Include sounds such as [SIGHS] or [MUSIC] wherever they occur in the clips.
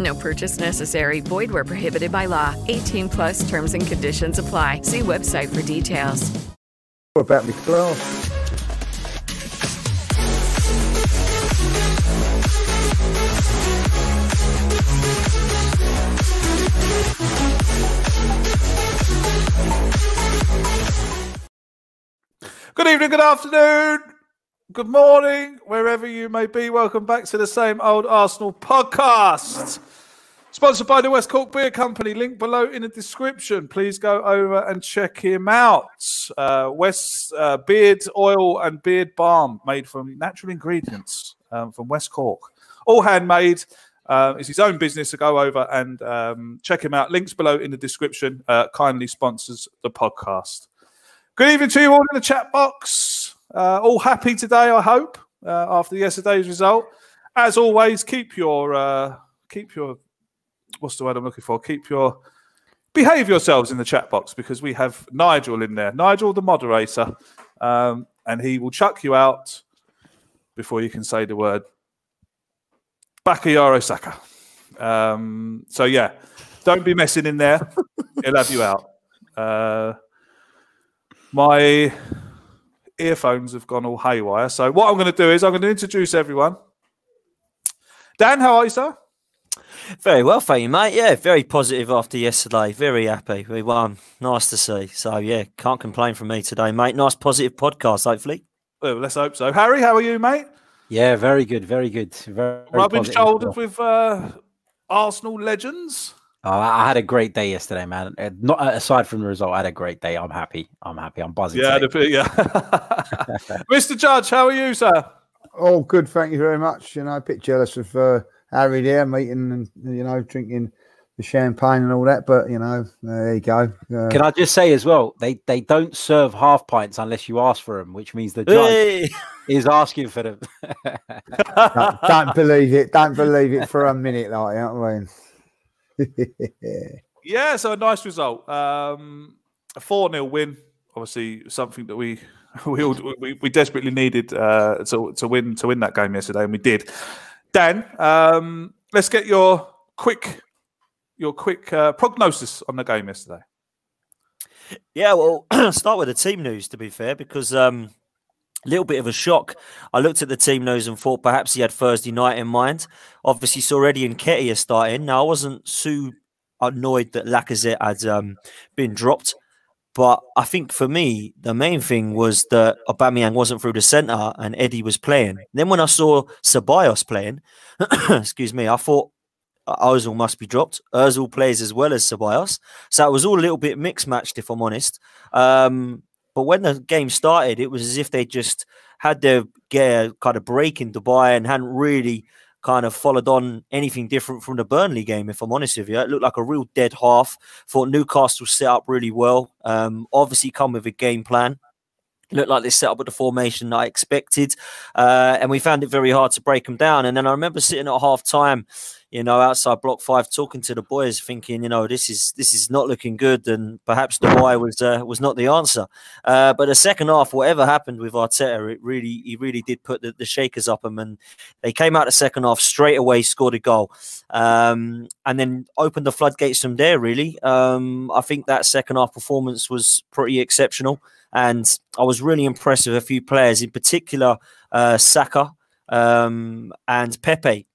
No purchase necessary. Void where prohibited by law. 18 plus terms and conditions apply. See website for details. What about me class? Good evening, good afternoon, good morning, wherever you may be. Welcome back to the same old Arsenal podcast. Sponsored by the West Cork Beard Company. Link below in the description. Please go over and check him out. Uh, West uh, Beard Oil and Beard Balm made from natural ingredients um, from West Cork. All handmade. Uh, it's his own business, so go over and um, check him out. Links below in the description. Uh, kindly sponsors the podcast. Good evening to you all in the chat box. Uh, all happy today, I hope, uh, after yesterday's result. As always, keep your uh, keep your what's the word I'm looking for? Keep your behave yourselves in the chat box because we have Nigel in there. Nigel, the moderator, um, and he will chuck you out before you can say the word Bukayo Saka. Um, so yeah, don't be messing in there. He'll have you out. Uh, my earphones have gone all haywire. So what I'm going to do is I'm going to introduce everyone. Dan, how are you, sir? Very well, thank you, mate. Yeah, very positive after yesterday. Very happy. We won. Nice to see. So yeah, can't complain from me today, mate. Nice positive podcast, hopefully. Well, let's hope so. Harry, how are you, mate? Yeah, very good, very good. Very, Rubbing shoulders with uh, Arsenal legends. Oh, I had a great day yesterday, man. Uh, Not aside from the result, I had a great day. I'm happy. I'm happy. I'm buzzing. Yeah, today. the, yeah. [LAUGHS] [LAUGHS] Mr. Judge, how are you, sir? Oh, good. Thank you very much. You know, a bit jealous of uh, Harry there, meeting and you know drinking the champagne and all that. But you know, there you go. Uh, Can I just say as well, they they don't serve half pints unless you ask for them, which means the judge Hey! [LAUGHS] is asking for them. don't, don't believe it. Don't believe it for a minute, like you know what I mean. [LAUGHS] Yeah, so a nice result. Um, a 4 0 win. Obviously, something that we [LAUGHS] we all, we, we desperately needed uh, to, to win to win that game yesterday, and we did. Dan, um, let's get your quick your quick uh, prognosis on the game yesterday. Yeah, well, [CLEARS THROAT] start with the team news to be fair, because um, a little bit of a shock. I looked at the team news and thought perhaps he had Thursday night in mind. Obviously, saw Eddie Nketiah starting. Now, I wasn't too annoyed that Lacazette had um, been dropped, but I think for me the main thing was that Aubameyang wasn't through the centre and Eddie was playing. Then when I saw Ceballos playing, [COUGHS] excuse me, I thought Ozil must be dropped. Ozil plays as well as Ceballos. So it was all a little bit mixed matched, if I'm honest. Um, but when the game started, it was as if they just had their gear kind of break in Dubai and hadn't really kind of followed on anything different from the Burnley game, if I'm honest with you. It looked like a real dead half. Thought Newcastle set up really well. Um, obviously, come with a game plan looked like they set up with the formation I expected, uh, and we found it very hard to break them down. And then I remember sitting at half time, you know, outside block five, talking to the boys, thinking, you know, this is this is not looking good, and perhaps the why was uh, was not the answer. Uh, but the second half, whatever happened with Arteta, it really he really did put the, the shakers up them, and they came out the second half straight away, scored a goal, um, and then opened the floodgates from there. Really, um, I think that second half performance was pretty exceptional, and I was really impressed with a few players, in particular uh, Saka um, and Pepe.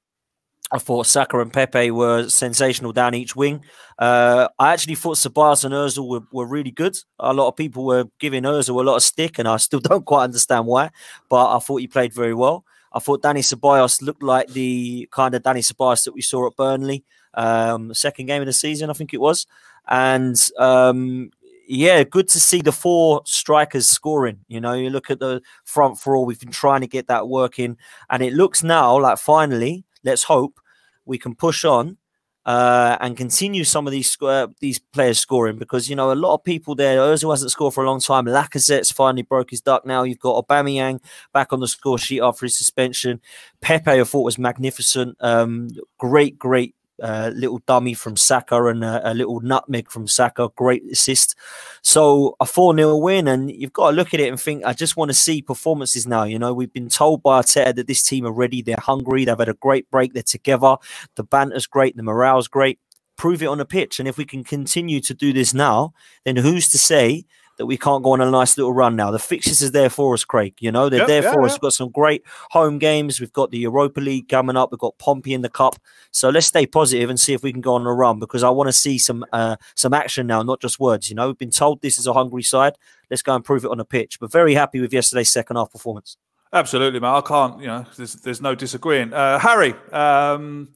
I thought Saka and Pepe were sensational down each wing. Uh, I actually thought Ceballos and Ozil were, were really good. A lot of people were giving Ozil a lot of stick, and I still [LAUGHS] don't quite understand why. But I thought he played very well. I thought Dani Ceballos looked like the kind of Dani Ceballos that we saw at Burnley, um, second game of the season, I think it was. And um, yeah, good to see the four strikers scoring. You know, you look at the front four, we've been trying to get that working, and it looks now like finally let's hope we can push on uh, and continue some of these uh, these players scoring because you know a lot of people there. Ozil hasn't scored for a long time. Lacazette's finally broke his duck. Now you've got Aubameyang back on the score sheet after his suspension. Pepe, I thought was magnificent. Um, great, great uh, little dummy from Saka and a, a, little nutmeg from Saka. Great assist. So a 4 0 win. And you've got to look at it and think, I just want to see performances now. You know, we've been told by Arteta that this team are ready. They're hungry. They've had a great break. They're together. The banter's great. The morale's great. Prove it on the pitch. And if we can continue to do this now, then who's to say that we can't go on a nice little run now. The fixtures is there for us, Craig. You know, they're yep, there yeah, for yeah. us. We've got some great home games. We've got the Europa League coming up. We've got Pompey in the Cup. So let's stay positive and see if we can go on a run because I want to see some uh, some action now, not just words. You know, we've been told this is a hungry side. Let's go and prove it on the pitch. But very happy with yesterday's second half performance. Absolutely, man. I can't. You know, there's there's no disagreeing. Uh, Harry, um,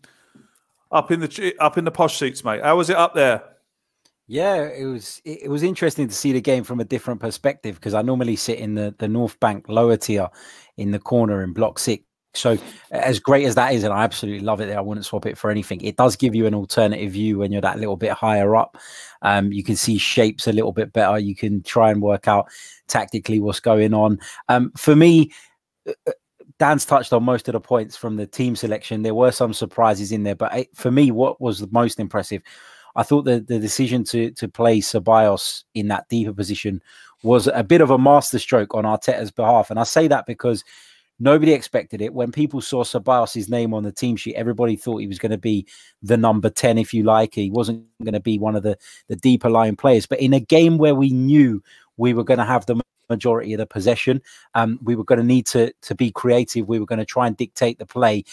up in the up in the posh seats, mate. How was it up there? Yeah, it was it was interesting to see the game from a different perspective because I normally sit in the the North Bank lower tier in the corner in block six. So as great as that is, and I absolutely love it there, I wouldn't swap it for anything. It does give you an alternative view when you're that little bit higher up. Um, you can see shapes a little bit better. You can try and work out tactically what's going on. Um, for me, uh, uh, Dan's touched on most of the points from the team selection. There were some surprises in there, but for me, what was the most impressive I thought the, the decision to to play Ceballos in that deeper position was a bit of a masterstroke on Arteta's behalf. And I say that because nobody expected it. When people saw Ceballos' name on the team sheet, everybody thought he was going to be the number 10, if you like. He wasn't going to be one of the, the deeper line players. But in a game where we knew we were going to have the majority of the possession, um, we were going to need to, to be creative. We were going to try and dictate the play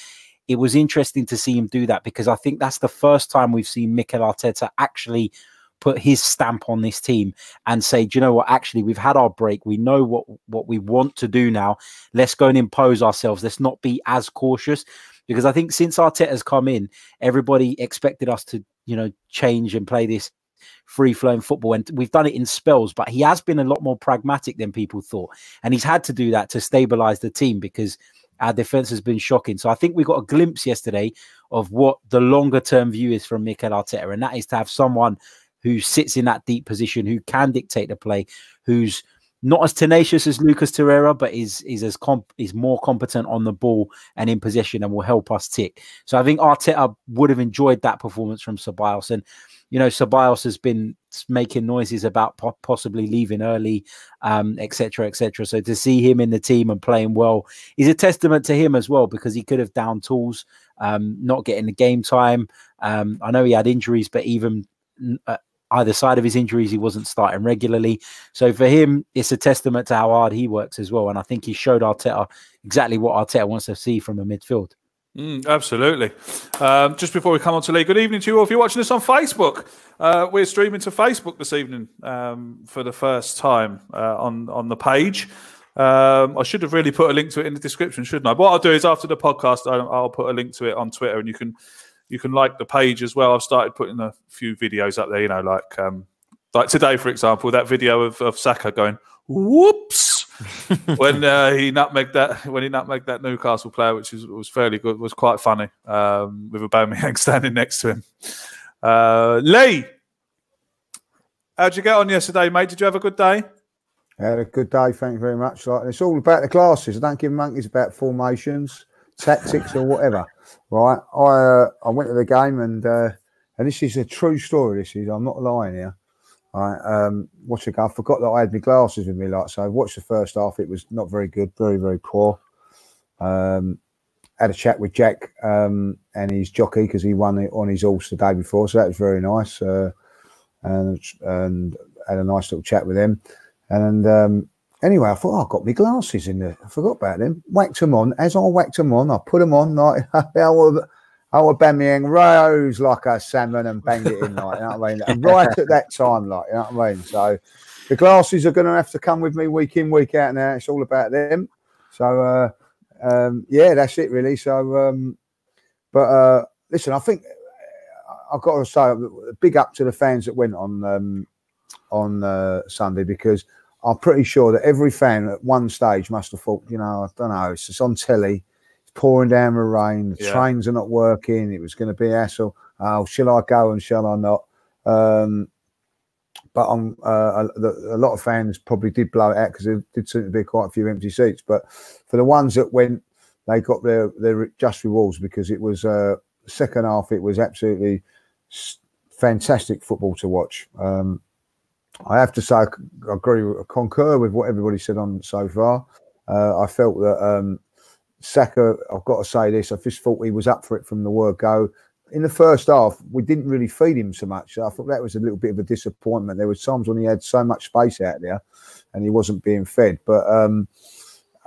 it was interesting to see him do that because I think that's the first time we've seen Mikel Arteta actually put his stamp on this team and say, do you know what? Actually, we've had our break. We know what what we want to do now. Let's go and impose ourselves. Let's not be as cautious because I think since Arteta's come in, everybody expected us to, you know, change and play this free flowing football. And we've done it in spells, but he has been a lot more pragmatic than people thought. And he's had to do that to stabilize the team because our defense has been shocking. So I think we got a glimpse yesterday of what the longer term view is from Mikel Arteta, and that is to have someone who sits in that deep position, who can dictate the play, who's not as tenacious as Lucas Torreira, but is is as comp is more competent on the ball and in possession and will help us tick. So I think Arteta would have enjoyed that performance from Ceballos. And you know, Ceballos has been making noises about po- possibly leaving early, um, etc., etc. So to see him in the team and playing well is a testament to him as well because he could have down tools, um, not getting the game time. Um, I know he had injuries, but even uh, either side of his injuries, he wasn't starting regularly. So for him, it's a testament to how hard he works as well. And I think he showed Arteta exactly what Arteta wants to see from a midfield. Mm, absolutely. Um, just before we come on to Lee, good evening to you all. If you're watching this on Facebook, uh, we're streaming to Facebook this evening um, for the first time uh, on on the page. Um, I should have really put a link to it in the description, shouldn't I? What I'll do is after the podcast, I'll, I'll put a link to it on Twitter, and you can you can like the page as well. I've started putting a few videos up there. You know, like um, like today, for example, that video of, of Saka going whoops [LAUGHS] when uh, he nutmegged that when he nutmegged that Newcastle player, which was, was fairly good, was quite funny um, with Aubameyang [LAUGHS] standing next to him. Uh, Lee, how'd you get on yesterday, mate? Did you have a good day? I had a good day, thank you very much. Like it's all about the classes. I don't give monkeys about formations, tactics, or whatever. Right? I uh, I went to the game and uh, and this is a true story. This is I'm not lying here. Right, um, watch it. I forgot that I had my glasses with me. Like so, I watched the first half. It was not very good, very very poor. Um, had a chat with Jack um, and his jockey because he won it on his horse the day before, so that was very nice. Uh, and and had a nice little chat with him. And um, anyway, I thought oh, I got my glasses in there. I forgot about them. Whacked them on. As I whacked them on, I put them on like our our Aubameyang rose like a salmon and banged it in like you know what I mean. And right at that time, like you know what I mean. So the glasses are going to have to come with me week in week out now. It's all about them. So. Uh, um, yeah, that's it really. So, um, but uh, listen, I think uh, I've got to say, big up to the fans that went on um, on uh, Sunday because I'm pretty sure that every fan at one stage must have thought, you know, I don't know, it's just on telly, it's pouring down the rain, the yeah. trains are not working, it was going to be a hassle. Oh, shall I go and shall I not? Um, but uh, a, a, lot of fans probably did blow it out because there did seem to be quite a few empty seats. But for the ones that went, they got their their just rewards because it was uh, second half. It was absolutely fantastic football to watch. Um, I have to say, I agree, concur with what everybody said on so far. Uh, I felt that um, Saka, I've got to say this, I just thought he was up for it from the word go in the first half, we didn't really feed him so much. I thought that was a little bit of a disappointment. There were times when he had so much space out there and he wasn't being fed. But um,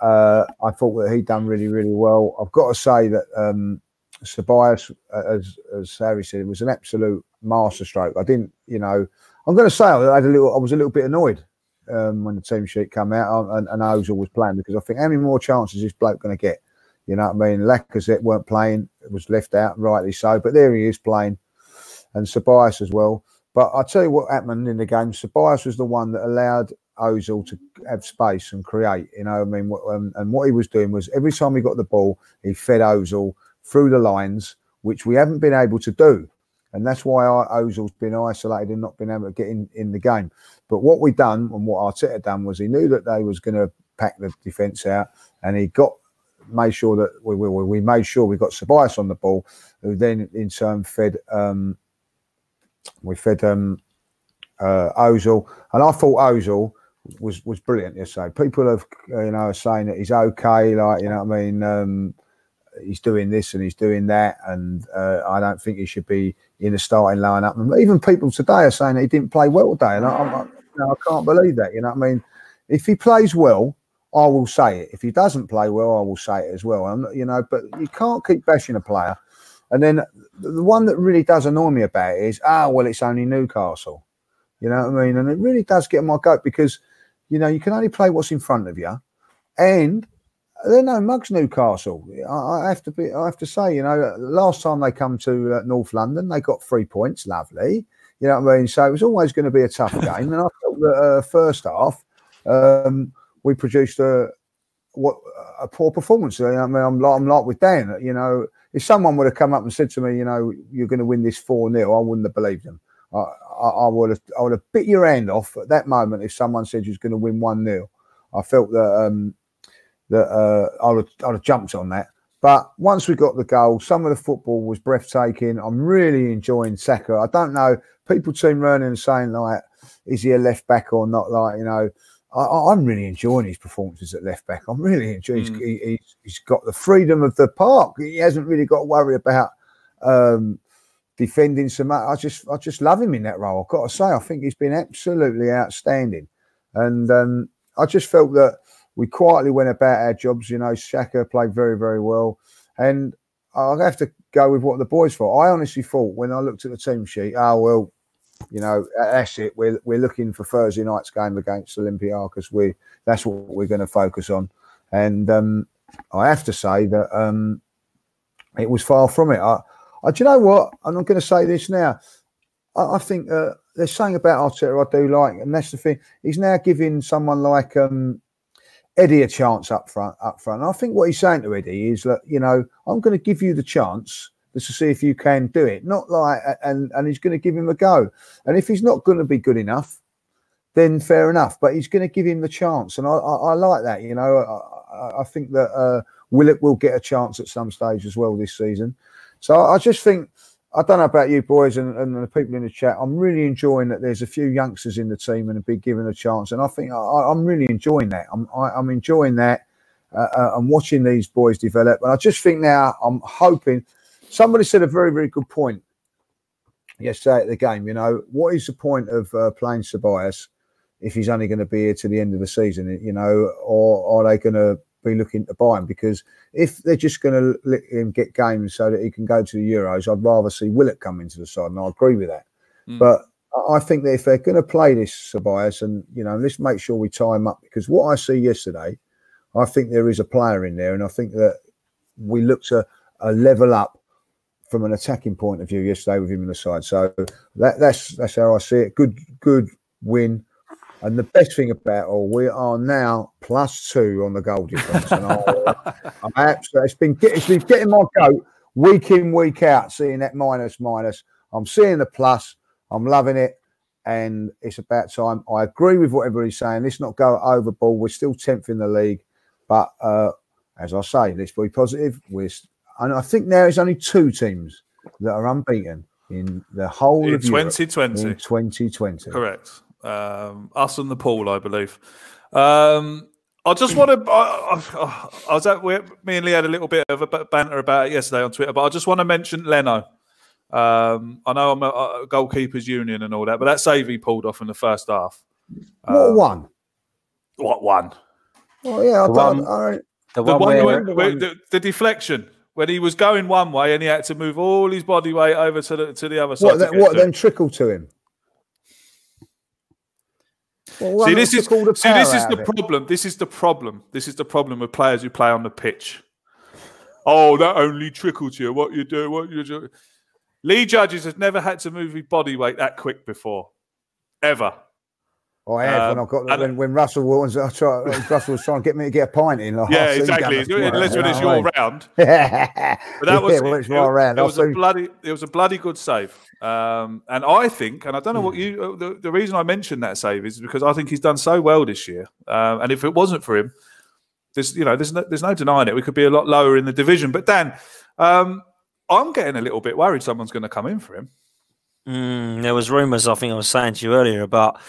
uh, I thought that he'd done really, really well. I've got to say that um, Ceballos, as, as Harry said, was an absolute masterstroke. I didn't, you know, I'm going to say I had a little, I was a little bit annoyed um, when the team sheet came out and, and Ozil was playing because I think how many more chances is this bloke going to get? You know what I mean? Lacazette weren't playing, was left out, rightly so. But there he is playing, and Ceballos as well. But I'll tell you what happened in the game. Ceballos was the one that allowed Ozil to have space and create. You know, I mean, um, and what he was doing was every time he got the ball, he fed Ozil through the lines, which we haven't been able to do. And that's why Ozil's been isolated and not been able to get in, in the game. But what we done and what Arteta done was he knew that they was going to pack the defence out and he got made sure that we, we, we made sure we got Ceballos on the ball, who then in turn fed um, we fed um, uh, Ozil, and I thought Ozil was was brilliant yesterday. People have you know saying that he's okay, like you know what I mean. Um, he's doing this and he's doing that, and uh, I don't think he should be in the starting lineup. And even people today are saying he didn't play well today, and I, I, I can't believe that. You know what I mean? If he plays well, I will say it. If he doesn't play well, I will say it as well. I'm, you know, but you can't keep bashing a player. And then the one that really does annoy me about it is, ah, oh, well, it's only Newcastle. You know what I mean? And it really does get my goat because, you know, you can only play what's in front of you. And they're no mugs, Newcastle. I, have to be. I have to say, you know, last time they come to uh, North London, they got three points. Lovely, you know what I mean. So it was always going to be a tough [LAUGHS] game. And I felt that uh, first half, um, we produced a what a poor performance. I mean, I'm like, I'm like with Dan. You know, if someone would have come up and said to me, you know, you're going to win this four 0 I wouldn't have believed them. I, I, I, would have I would have bit your hand off at that moment if someone said you was going to win one 0 I felt that um, that uh, I would I'd have jumped on that. But once we got the goal, some of the football was breathtaking. I'm really enjoying Saka. I don't know. People seem running and saying like, is he a left back or not? Like you know, I, am really enjoying his performances at left back. I'm really enjoying. Mm. He's, he, he's got the freedom of the park. He hasn't really got to worry about um, defending so much. I just, I just love him in that role. I've got to say, I think he's been absolutely outstanding, and um, I just felt that we quietly went about our jobs. You know, Saka played very, very well, and I have to go with what the boys thought. I honestly thought when I looked at the team sheet, oh well, you know, that's it. We're we're looking for Thursday night's game against Olympiacos. We that's what we're going to focus on. And um, I have to say that um, it was far from it. I, I, do you know what? I'm not going to say this now. I, I think uh, there's something about Arteta I do like, and that's the thing. He's now giving someone like um, Eddie a chance up front. Up front. And I think what he's saying to Eddie is that you know I'm going to give you the chance just to see if you can do it. Not like, and and he's going to give him a go. And if he's not going to be good enough, then fair enough. But he's going to give him the chance, and I, I, I like that. You know, I, I think that uh, Willock will get a chance at some stage as well this season. So I just think I don't know about you boys and, and the people in the chat. I'm really enjoying that there's a few youngsters in the team and have been given a chance, and I think I, am really enjoying that. I'm I, am enjoying that. Uh, uh, I'm watching these boys develop, and I just think now I'm hoping. Somebody said a very very good point yesterday at the game. You know, what is the point of uh, playing Ceballos if he's only going to be here to the end of the season? You know, or are they going to be looking to buy him? Because if they're just going to let him get games so that he can go to the Euros, I'd rather see Willock come into the side, and I agree with that. Mm. But I think that if they're going to play this Ceballos, and you know, let's make sure we tie him up because what I see yesterday, I think there is a player in there, and I think that we look to a level up from an attacking point of view yesterday with him in the side. So that, that's that's how I see it. Good good win. And the best thing about all, we are now plus two on the goal difference. and I, [LAUGHS] am absolutely, it's been, it's been getting my goat week in, week out, seeing that minus, minus. I'm seeing the plus. I'm loving it. And it's about time. I agree with what everybody's saying. Let's not go overboard. We're still 10th in the league. But uh, as I say, let's be positive. We're and I think there is only two teams that are unbeaten in the whole in of 2020. Europe in 2020. Correct. Um, us and the pool, I believe. Um, I just want to. I, I, I, was at. We, me and Lee had a little bit of a banter about it yesterday on Twitter, but I just want to mention Leno. Um, I know I'm a, a, goalkeepers union and all that, but that save he pulled off in the first half. What um, one? What one? Oh yeah, I the one, I, the, the, one, where, where, where, the, the deflection when he was going one way and he had to move all his body weight over to the to the other side. What, what then trickle to him? Well, see, this is see, this is the problem. This is the problem. This is the problem with players who play on the pitch. Oh, that only trickled you. What you do? What you do? Lee Judges has never had to move his body weight that quick before, ever. Oh, I have um, when I got when, when Russell was I try, Russell was trying to get me to get a pint in. Like, yeah, exactly. Unless when it's your round. [LAUGHS] but that was yeah, well, it's my round. It, was a bloody it was a bloody good save. Um, and I think, and I don't know what hmm. you uh, the, the reason I mentioned that save is because I think he's done so well this year. Um, and if it wasn't for him, there's you know there's no, there's no denying it. We could be a lot lower in the division. But Dan, um, I'm getting a little bit worried someone's going to come in for him. Mm, there was rumours. I think I was saying to you earlier about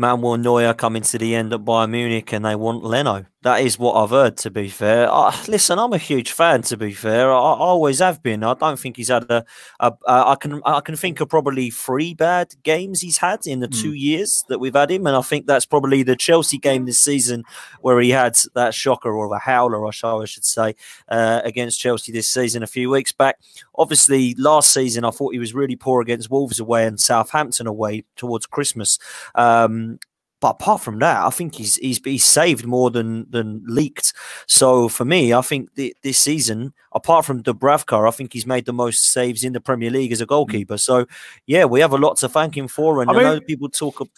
Manuel Neuer coming to the end at Bayern Munich and they want Leno. That is what I've heard, to be fair. Listen, I'm a huge fan, to be fair. I, I, always have been. I don't think he's had a, a, a. I can I can think of probably three bad games he's had in the mm. two years that we've had him. And I think that's probably the Chelsea game this season where he had that shocker or a howler, I should say, uh, against Chelsea this season a few weeks back. Obviously, last season, I thought he was really poor against Wolves away and Southampton away towards Christmas. Um, but apart from that, I think he's he's he's saved more than than leaked. So for me, I think the, this season, apart from Dubravka, I think he's made the most saves in the Premier League as a goalkeeper. So yeah, we have a lot to thank him for. And I, I mean, know people talk.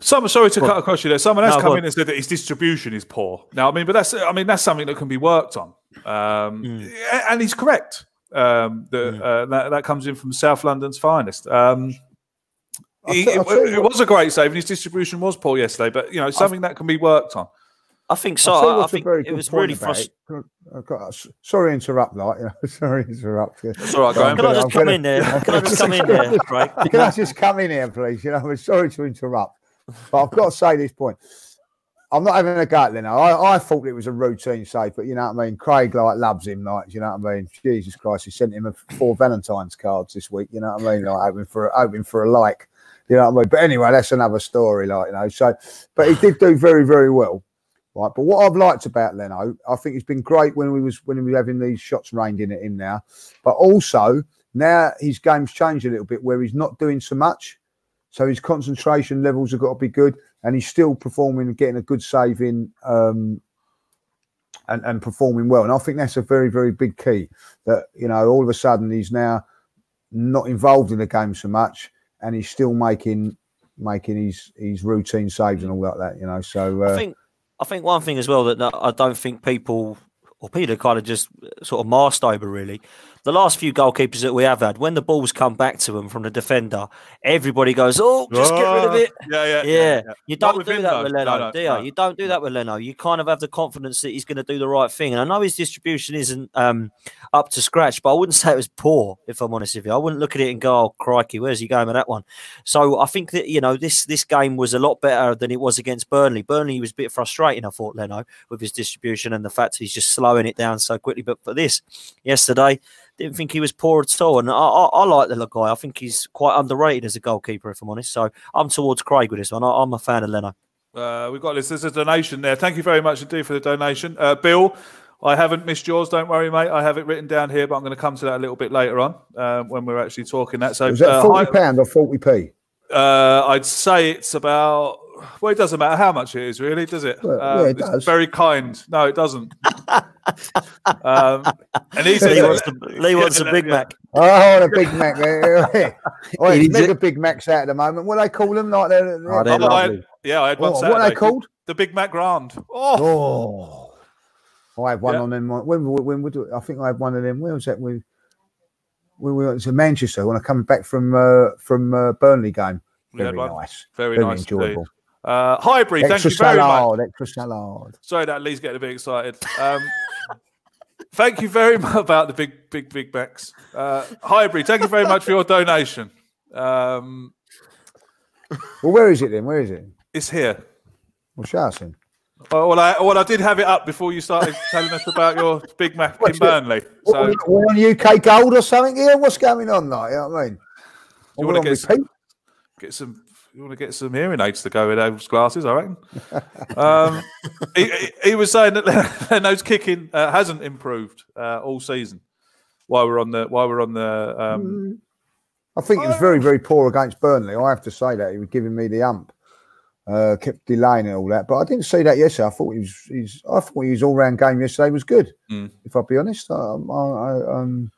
Some sorry to cut across you there. Someone else no, come in and said that his distribution is poor. Now, I mean, but that's I mean that's something that can be worked on, um, mm. and he's correct. Um, the, mm. uh, that, that comes in from South London's finest. Um, he, it, it, was a great save, and his distribution was poor yesterday. But you know, something I've, that can be worked on. I think so. I, I think it was really frustrating. Sorry to interrupt, like, you know, [LAUGHS] sorry to interrupt. It's all right, Graham. Can I just come in there? Can I just come in [LAUGHS] there, right? [LAUGHS] Can I just come in here, please? You know, I'm sorry to interrupt, but I've got to say this point. I'm not having a go at Leno. I, I thought it was a routine save, but you know what I mean. Craig like loves him, like you know what I mean. Jesus Christ, he sent him a, four Valentine's cards this week. You know what I mean, like hoping for hoping for a like. You know what I mean? But anyway, that's another story, like you know. So, but he did do very, very well, right? But what I've liked about Leno, I think he's been great when we was when we were having these shots rained in at him now. But also now his game's changed a little bit, where he's not doing so much, so his concentration levels have got to be good, and he's still performing and getting a good save in. Um, and, and performing well, and I think that's a very, very big key. That you know, all of a sudden he's now not involved in the game so much, and he's still making making his his routine saves and all like that. You know, so uh, I think I think one thing as well that I don't think people or Peter kind of just sort of masked over really. The last few goalkeepers that we have had, when the balls come back to them from the defender, everybody goes, "Oh, just get rid of it." Yeah, yeah, Yeah, you don't do him, that though. with No, Leno, no, do you? no. You don't do that with Leno. You kind of have the confidence that he's going to do the right thing. And I know his distribution isn't um, up to scratch, but I wouldn't [LAUGHS] say it was poor. If I'm honest with you, I wouldn't look at it and go, "Oh, crikey, where's he going with that one?" So I think that you know this this game was a lot better than it was against Burnley. Burnley was a bit frustrating, I thought, Leno, with his distribution and the fact that he's just slowing it down so quickly. But for this yesterday, didn't think he was poor at all. And I, I, I like the little guy. I think he's quite underrated as a goalkeeper, if I'm honest. So I'm towards Craig with this one. I, I'm a fan of Leno. Uh, we've got this. There's a donation there. Thank you very much indeed for the donation. Uh, Bill, I haven't missed yours. Don't worry, mate. I have it written down here, but I'm going to come to that a little bit later on uh, when we're actually talking that. So Was that uh, forty hi- pound or forty p? Uh, I'd say it's about. Well, it doesn't matter how much it is, really, does it? Well, Um, yeah, it it's does. Very kind. No, it doesn't. [LAUGHS] um, and he Lee wants the, Lee wants a Big yeah. Mac. Oh, the Big Mac. oh, It [LAUGHS] it's mega it. Big Macs out at the moment. What do they call them? Like they're, Oh, they're Oh, I had- lovely. yeah, I had one Oh, Saturday. what are they called? The Big Mac Grand. Oh, Oh, I had one Yeah. on them. When, when, when we do, I think I had one of them. Where was that? We, we went to Manchester when I come back from uh, from uh, Burnley game. Very one. nice. very, Very nice. enjoyable. Indeed. Uh, Highbury, thank you very much. salad, extra salad. Sorry that Lee's getting a bit excited. Um, thank you very [LAUGHS] much about the big, big, big backs. Uh, Highbury, thank you very much for your donation. Um, Well, where is it then? Where is it? it's here. Well, in. Oh, well, I, well, I did have it up before you started telling us about your Big Mac in What's it? Burnley. So, we're on UK Gold or something here? What's going on? Like, you know what I mean? You wanna get s- repeat? get some. You want to get some hearing aids to go with those glasses, I reckon. [LAUGHS] um, he, he, was saying that [LAUGHS] Leno's kicking uh, hasn't improved uh, all season. While we're on the, while we're on the, um, I think he was very, very poor against Burnley. I have to say that he was giving me the ump, uh, kept delaying and all that. But I didn't see that yesterday. I thought he was, he's, I thought his all-round game yesterday was good. Mm. If I'll be honest, um, I, I, um,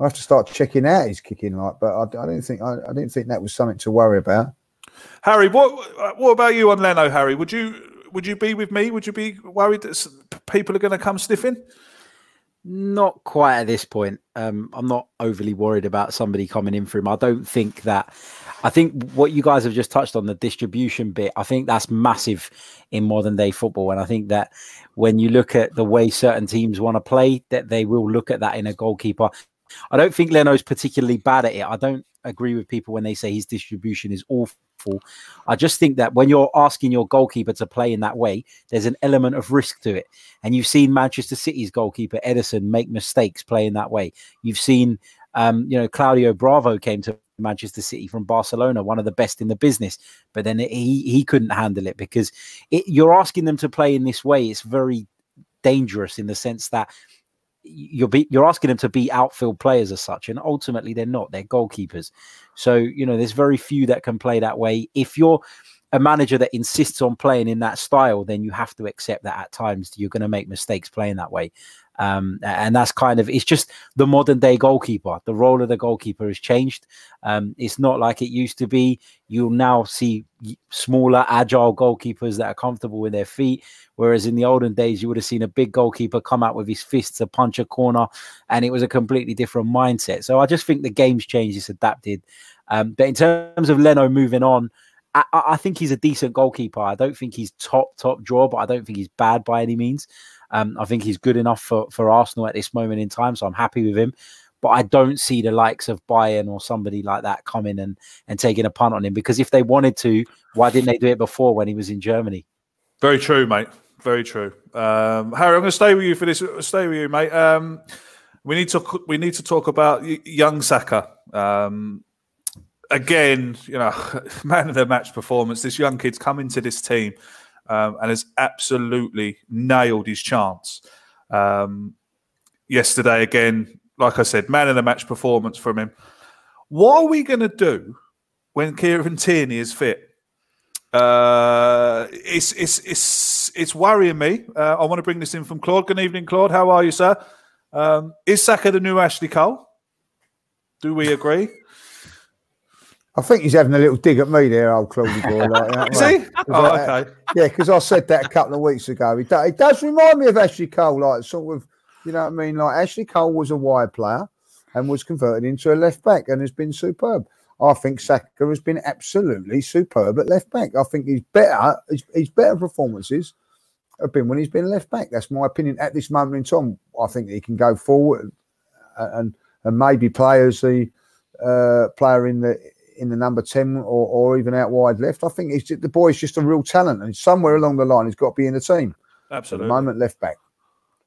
I have to start checking out his kicking, like. But I, I didn't think, I, I didn't think that was something to worry about. Harry, what what about you on Leno? Harry, would you would you be with me? Would you be worried that people are going to come sniffing? Not quite at this point. Um, I'm not overly worried about somebody coming in for him. I don't think that. I think what you guys have just touched on the distribution bit. I think that's massive in modern day football, and I think that when you look at the way certain teams want to play, that they will look at that in a goalkeeper. I don't think Leno's particularly bad at it. I don't agree with people when they say his distribution is awful. I just think that when you're asking your goalkeeper to play in that way, there's an element of risk to it. And you've seen Manchester City's goalkeeper Ederson make mistakes playing that way. You've seen, um, you know, Claudio Bravo came to Manchester City from Barcelona, one of the best in the business, but then he he couldn't handle it because it, you're asking them to play in this way. It's very dangerous in the sense that you're be, you're asking them to be outfield players as such, and ultimately they're not. They're goalkeepers. So you know, there's very few that can play that way. If you're a manager that insists on playing in that style, then you have to accept that at times you're going to make mistakes playing that way. Um, and that's kind of it's just the modern day goalkeeper. The role of the goalkeeper has changed. Um, it's not like it used to be. You'll now see smaller, agile goalkeepers that are comfortable with their feet. Whereas in the olden days, you would have seen a big goalkeeper come out with his fists to punch a corner, and it was a completely different mindset. So I just think the game's changed, it's adapted. Um, but in terms of Leno moving on, I, I think he's a decent goalkeeper. I don't think he's top top draw, but I don't think he's bad by any means. Um, I think he's good enough for, for Arsenal at this moment in time, so I'm happy with him. But I don't see the likes of Bayern or somebody like that coming and, and taking a punt on him because if they wanted to, why didn't they do it before when he was in Germany? Very true, mate. Very true. Um, Harry, I'm going to stay with you for this. Stay with you, mate. Um, we need to we need to talk about young Saka. Um, again, you know, [LAUGHS] man of the match performance. This young kid's come into this team um, and has absolutely nailed his chance. Um, yesterday, again, like I said, man of the match performance from him. What are we going to do when Kieran Tierney is fit? Uh, it's it's it's it's worrying me. Uh, I want to bring this in from Claude. Good evening, Claude. How are you, sir? Um, is Saka the new Ashley Cole? Do we agree? I think he's having a little dig at me there, old Claudy boy. Like, that, Is he? Oh, I- okay. Yeah, because I said that a couple of weeks ago. It, do- it does remind me of Ashley Cole, like sort of You know what I mean? Like Ashley Cole was a wide player and was converted into a left back and has been superb. I think Saka has been absolutely superb at left back. I think he's better. His, his better performances have been when he's been left back. That's my opinion at this moment in time. I think he can go forward and and maybe play as the uh, player in the in the number ten or, or even out wide left. I think he's just, the boy's just a real talent, and somewhere along the line he's got to be in the team. Absolutely. At the moment, left back.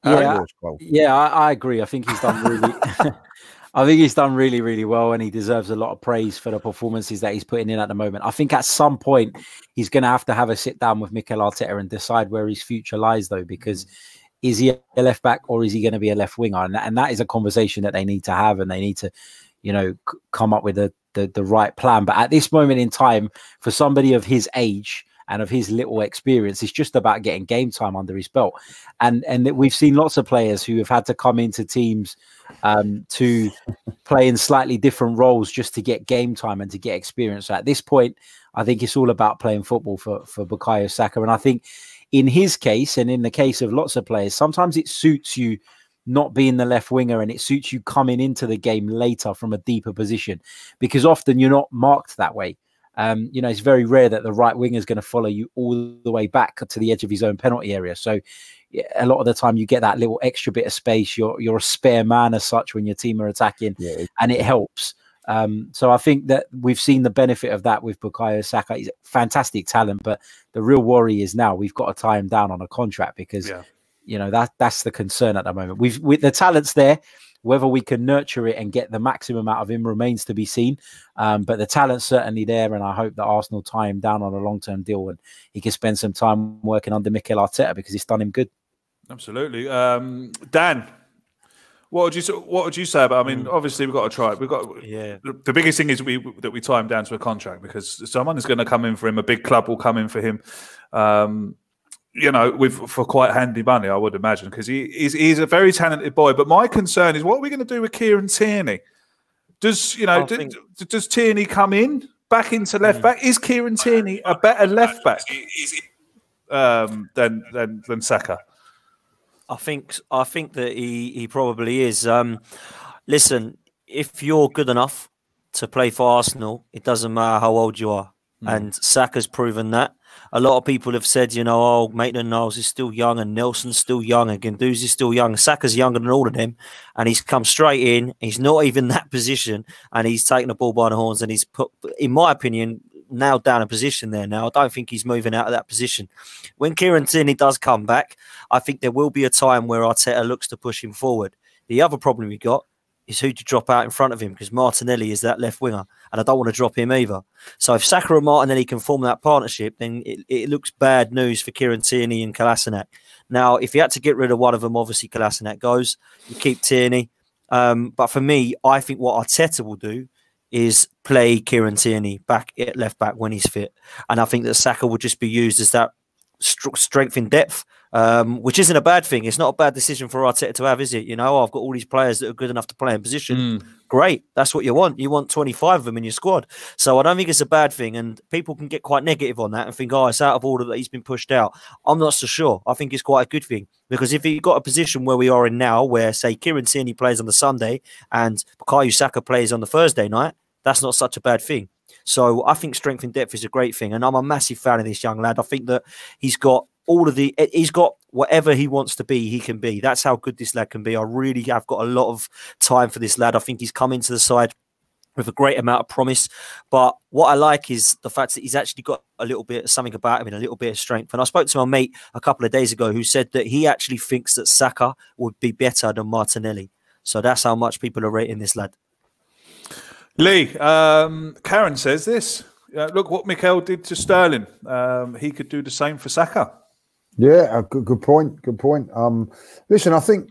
Yeah, yeah, I, I agree. I think he's done really. [LAUGHS] I think he's done really, really well, and he deserves a lot of praise for the performances that he's putting in at the moment. I think at some point he's going to have to have a sit down with Mikel Arteta and decide where his future lies, though, because is he a left back or is he going to be a left winger? And, and that is a conversation that they need to have, and they need to, you know, c- come up with the, the the right plan. But at this moment in time, for somebody of his age and of his little experience, it's just about getting game time under his belt. And and we've seen lots of players who have had to come into teams um, to [LAUGHS] play in slightly different roles just to get game time and to get experience. So at this point, I think it's all about playing football for for Bukayo Saka, and I think in his case and in the case of lots of players, sometimes it suits you not being the left winger and it suits you coming into the game later from a deeper position because often you're not marked that way. Um, you know, it's very rare that the right winger is going to follow you all the way back to the edge of his own penalty area. So, a lot of the time, you get that little extra bit of space. You're you're a spare man as such when your team are attacking, Yeah. and it helps. Um, so I think that we've seen the benefit of that with Bukayo Saka. He's a fantastic talent, but the real worry is now we've got to tie him down on a contract because Yeah. You know that that's the concern at the moment. We've with the talents there. Whether we can nurture it and get the maximum out of him remains to be seen. Um, but the talent's certainly there, and I hope that Arsenal tie him down on a long-term deal and he can spend some time working under Mikel Arteta because it's done him good. Absolutely. Um, Dan, what would you what would you say about? I mean, Mm. obviously we've got to try it. We've got Yeah. the, the biggest thing is we that we tie him down to a contract because someone is going to come in for him. A big club will come in for him. Um, you know, with for quite handy money, I would imagine, because he, he's he's a very talented boy. But my concern is what are we going to do with Kieran Tierney? Does you know I d- think- does Tierney come in back into left back? Is Kieran Tierney a better left back um, than than than Saka? I think I think that he, he probably is. Um, listen, if you're good enough to play for Arsenal, it doesn't matter how old you are, and Saka's proven that. A lot of people have said, you know, oh, Maitland Niles is still young, and Nelson's still young, and Guendouzi's still young. Saka's younger than all of them, and he's come straight in. He's not [LAUGHS] even that position, and he's taken the ball by the horns, and he's put, in my opinion, nailed down a position there. Now, I don't think he's moving out of that position. When Kieran Tierney does come back, I think there will be a time where Arteta looks to push him forward. The other problem we got is who to drop out in front of him because Martinelli is that left winger, and I don't want to drop him either. So if Saka and Martinelli can form that partnership, then it, it looks bad news for Kieran Tierney and Kolasinac. Now, if you had to get rid of one of them, obviously Kolasinac goes. You keep Tierney. Um, but for me, I think what Arteta will do is play Kieran Tierney back at left back when he's fit, and I think that Saka will just be used as that str- strength in depth, um, which isn't a bad thing. It's not a bad decision for Arteta to have, is it? You know, oh, I've got all these players that are good enough to play in position. Great, that's what you want. You want 25 of them in your squad. So I don't think it's a bad thing. And people can get quite negative on that and think, oh, it's out of order that he's been pushed out. I'm not so sure. I think it's quite a good thing because if he got a position where we are in now, where say Kieran Tierney plays on the Sunday and Bukayo Saka plays on the Thursday night, that's not such a bad thing. So I think strength and depth is a great thing, and I'm a massive fan of this young lad. I think that he's got all of the he's got whatever he wants to be, he can be. That's how good this lad can be. I really have got a lot of time for this lad. I think he's come into the side with a great amount of promise. But what I like is the fact that he's actually got a little bit of something about him and a little bit of strength. And I spoke to my mate a couple of days ago who said that he actually thinks that Saka would be better than Martinelli. So that's how much people are rating this lad. Lee, um, Karen says this. Uh, look what Mikel did to Sterling. Um, he could do the same for Saka. Yeah, a good, good point. Good point. Um, listen, I think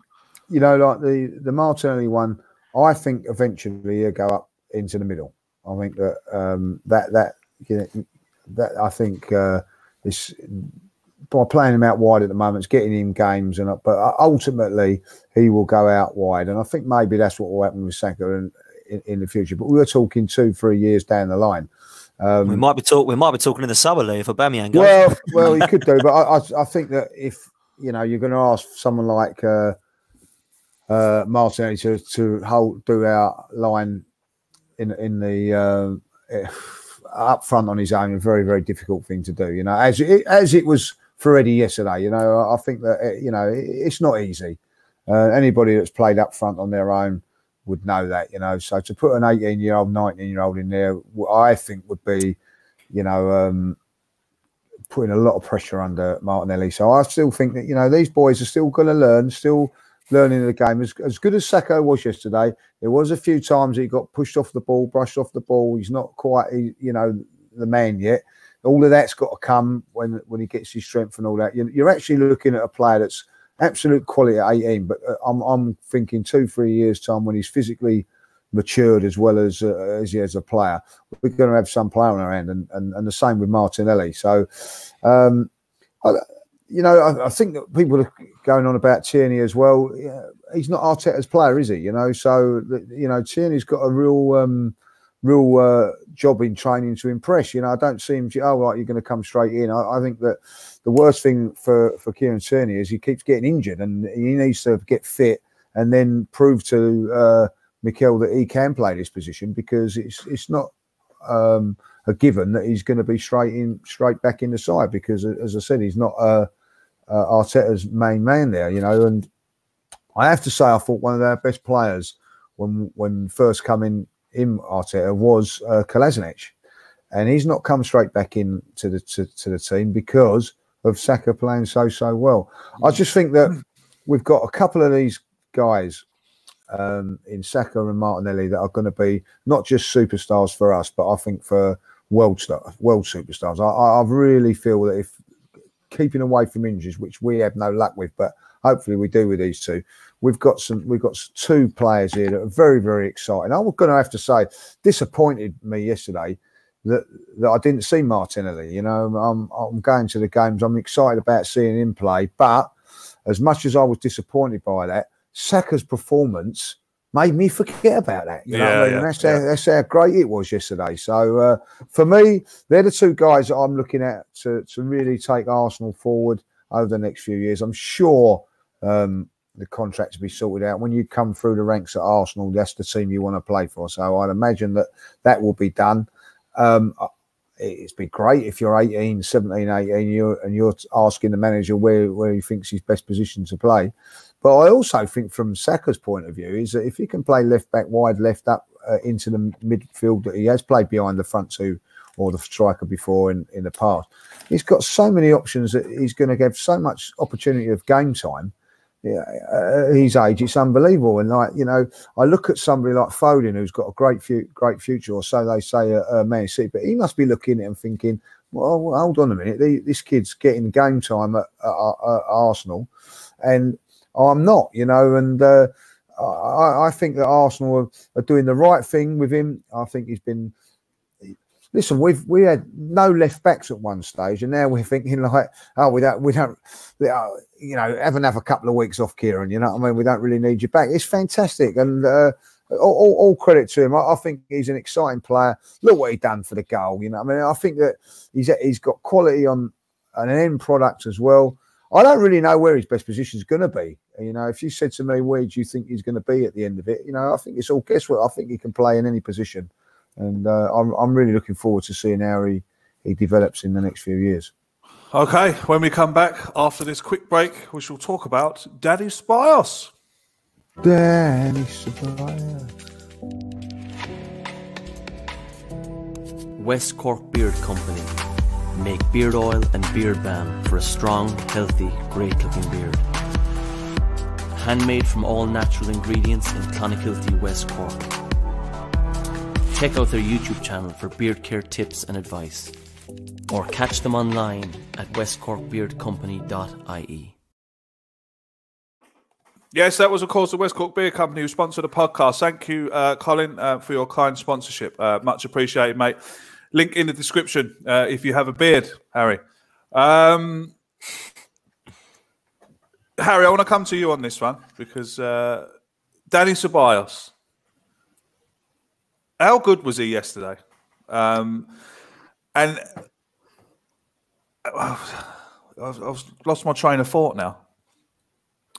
you know, like the the Martinelli one. I think eventually he'll go up into the middle. I think that um, that that you know, that I think uh, this by playing him out wide at the moment, it's getting him games, and up but ultimately he will go out wide, and I think maybe that's what will happen with Saka in, in, in the future. But we were talking two, three years down the line. Um, we might be talk. We might be talking in the summer, Lee, if Aubameyang goes. well, [LAUGHS] well, he could do, but I, I, I think that if you know you're going to ask someone like uh, uh, Martinelli to to hold do our line in in the uh, up front on his own. A very very difficult thing to do. You know, as it, as it was for Eddie yesterday. You know, I think that uh, you know it's not easy. Uh, anybody that's played up front on their own would know that. You know, so to put an 18 year old, 19 year old in there, I think would be, you know. Um, putting a lot of pressure under Martinelli. So I still think that you know these boys are still going to learn, still learning the game. As, as good as Sakho was yesterday, there was a few times he got pushed off the ball, brushed off the ball. He's not quite, you know, the man yet all of that's got to come when when he gets his strength and all that. You're, actually looking at a player that's absolute quality at 18, but uh, I'm I'm thinking two three years time when he's physically matured as well as uh, as he is a player, we're going to have some player on our end, and and, and the same with Martinelli. So. Um, I, you know, I, I, think that people are going on about Tierney as well. Yeah, he's not Arteta's player, is he? You know, so you know Tierney's got a real um, real uh, job in training to impress. You know, I don't see him. Oh, right, you're going to come straight in. I, I, think that the worst thing for for Kieran Tierney is he keeps getting injured, and he needs to get fit and then prove to uh, Mikel that he can play this position because it's it's not. Um, a given that he's going to be straight in, straight back in the side because, as I said, he's not uh, uh, Arteta's main man there, you know. And I have to say, I thought one of their best players when when first coming in Arteta was uh, and he's not come straight back in to the to, to the team because of Saka playing so so well. I just think that we've got a couple of these guys um, in Saka and Martinelli that are going to be not just superstars for us, but I think for world star, world superstars. I, I really feel that if keeping away from injuries, which we have no luck with, but hopefully we do with these two, we've got some we've got two players here that are very very exciting. I'm going to have to say disappointed me yesterday that that I didn't see Martinelli. You know, I'm I'm going to the games. I'm excited about seeing him play, but as much as I was disappointed by that, Saka's performance made me forget about that. You know yeah, I mean? yeah, that's, yeah. how, that's how great it was yesterday. So uh, for me, they're the two guys that I'm looking at to, to really take Arsenal forward over the next few years. I'm sure um, the contract to be sorted out. When you come through the ranks at Arsenal, that's the team you want to play for. So I'd imagine that that will be done. Um, it's been great if you're 18, 17, 18, you're, and you're asking the manager where, where he thinks he's best positioned to play. But I also think, from Saka's point of view, is that if he can play left back, wide left up uh, into the midfield that he has played behind the front two or the striker before in, in the past, he's got so many options that he's going to give so much opportunity of game time yeah, uh, his age, it's unbelievable. And like you know, I look at somebody like Foden, who's got a great fu- great future, or so they say, uh, uh, Man City, but he must be looking at and thinking, well, hold on a minute, this kid's getting game time at, at, at Arsenal, and I'm not, you know, and. Uh, I, I, think that Arsenal are, are, doing the right thing with him. I think he's been listen, we've we had no left backs at one stage, and now we're thinking like, oh, we don't, we don't, you know, have another couple of weeks off, Kieran. You know what I mean? We don't really need you back. It's fantastic, and uh, all, all, credit to him. I, I, think he's an exciting player. Look what he done for the goal. You know, I mean, I think that he's he's got quality on an end product as well. I don't really know where his best position is going to be. You know, if you said to me, where do you think he's going to be at the end of it? You know, I think it's all guesswork. I think he can play in any position and uh, I'm I'm really looking forward to seeing how he he develops in the next few years. Okay, when we come back after this quick break, we shall talk about Daddy Ceballos. Daddy Ceballos. West Cork Beard Company make beard oil and beard balm for a strong, healthy, great looking beard. Handmade from all natural ingredients in Clonakilty, West Cork Check out their YouTube channel for beard care tips and advice, or catch them online at westcorkbeardcompany.ie. Yes, that was, of course, the West Cork Beard Company who sponsored the podcast. Thank you, uh, Colin, uh, for your kind sponsorship. Uh, much appreciated, mate. Link in the description uh, if you have a beard, Harry. Um, Harry, I want to come to you on this one because uh, Dani Ceballos how good was he yesterday? Um, and I've, I've, lost my train of thought now.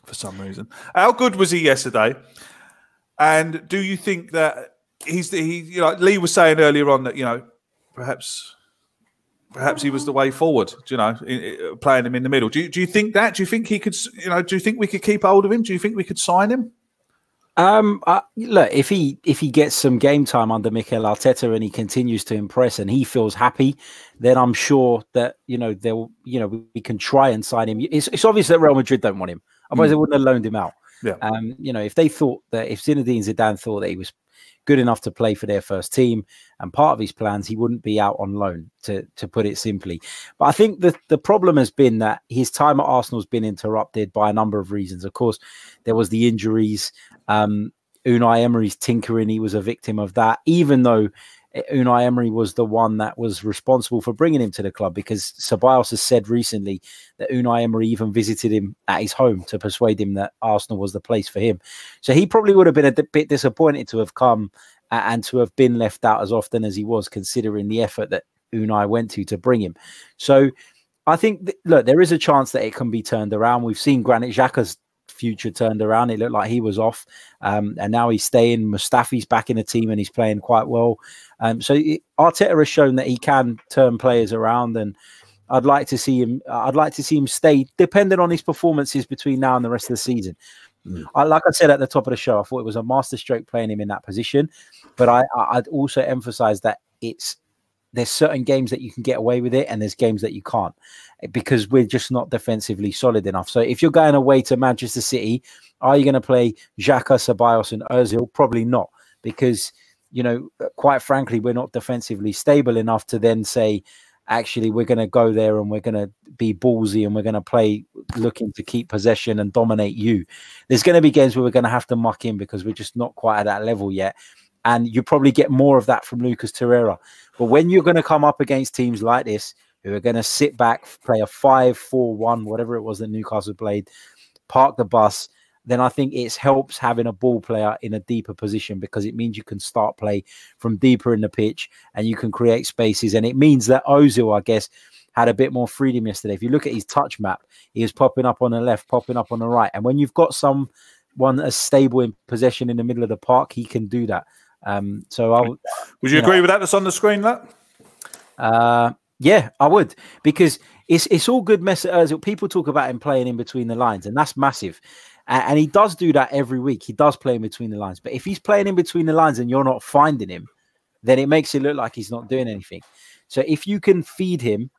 for some reason. How good was he yesterday? And do you think that he's the, he? You know, Lee was saying earlier on that you know perhaps perhaps he was the way forward. You know, in, in, playing him in the middle. Do you, do you think that? Do you think he could? You know, do you think we could keep hold of him? Do you think we could sign him? Um, uh, look, if he if he gets some game time under Mikel Arteta and he continues to impress and he feels happy, then I'm sure that you know they'll you know we can try and sign him. It's, it's obvious that Real Madrid don't want him, otherwise mm. they wouldn't have loaned him out. Yeah. Um, you know, if they thought that if Zinedine Zidane thought that he was good enough to play for their first team. And part of his plans, he wouldn't be out on loan, to, to put it simply. But I think the, the problem has been that his time at Arsenal has been interrupted by a number of reasons. Of course, there was the injuries. Um, Unai Emery's tinkering, he was a victim of that, even though Unai Emery was the one that was responsible for bringing him to the club because Ceballos has said recently that Unai Emery even visited him at his home to persuade him that Arsenal was the place for him. So he probably would have been a bit disappointed to have come and to have been left out as often as he was, considering the effort that Unai went to to bring him. So I think, th- look, there is a chance that it can be turned around. We've seen Granit Xhaka's future turned around. It looked like he was off, um, and now he's staying. Mustafi's back in the team and he's playing quite well. Um, so it, Arteta has shown that he can turn players around, and I'd like to see him. I'd like to see him stay, depending on his performances between now and the rest of the season. Mm. I, like I said at the top of the show, I thought it was a masterstroke playing him in that position, but I, I'd also emphasize that it's there's certain games that you can get away with it, and there's games that you can't eh, because we're just not defensively solid enough. So if you're going away to Manchester City, are you going to play Xhaka, Ceballos, and Ozil? Probably not, because you know, uh, quite frankly, we're not defensively stable enough to then say, actually, we're going to go there and we're going to be ballsy and we're going to play looking to keep possession and dominate you. There's going to be games where we're going to have to muck in because we're just not quite at that level yet. And you probably get more of that from Lucas Torreira. But when you're going to come up against teams like this, who are going to sit back, play a 5 4 1, whatever it was that Newcastle played, park the bus, then I think it helps having a ball player in a deeper position because it means you can start play from deeper in the pitch and you can create spaces. And it means that Ozil, I guess, had a bit more freedom yesterday. If you look at his touch map, he was popping up on the left, popping up on the right. And when you've got someone as stable in possession in the middle of the park, he can do that. Um, so I would. Would you, you agree know, with that? That's on the screen. That. Uh, yeah, I would because it's it's all good. Mess uh, people talk about him playing in between the lines, and that's massive. And, and he does do that every week. He does play in between the lines. But if he's playing in between the lines and you're not finding him, then it makes it look like he's not doing anything. So if you can feed him,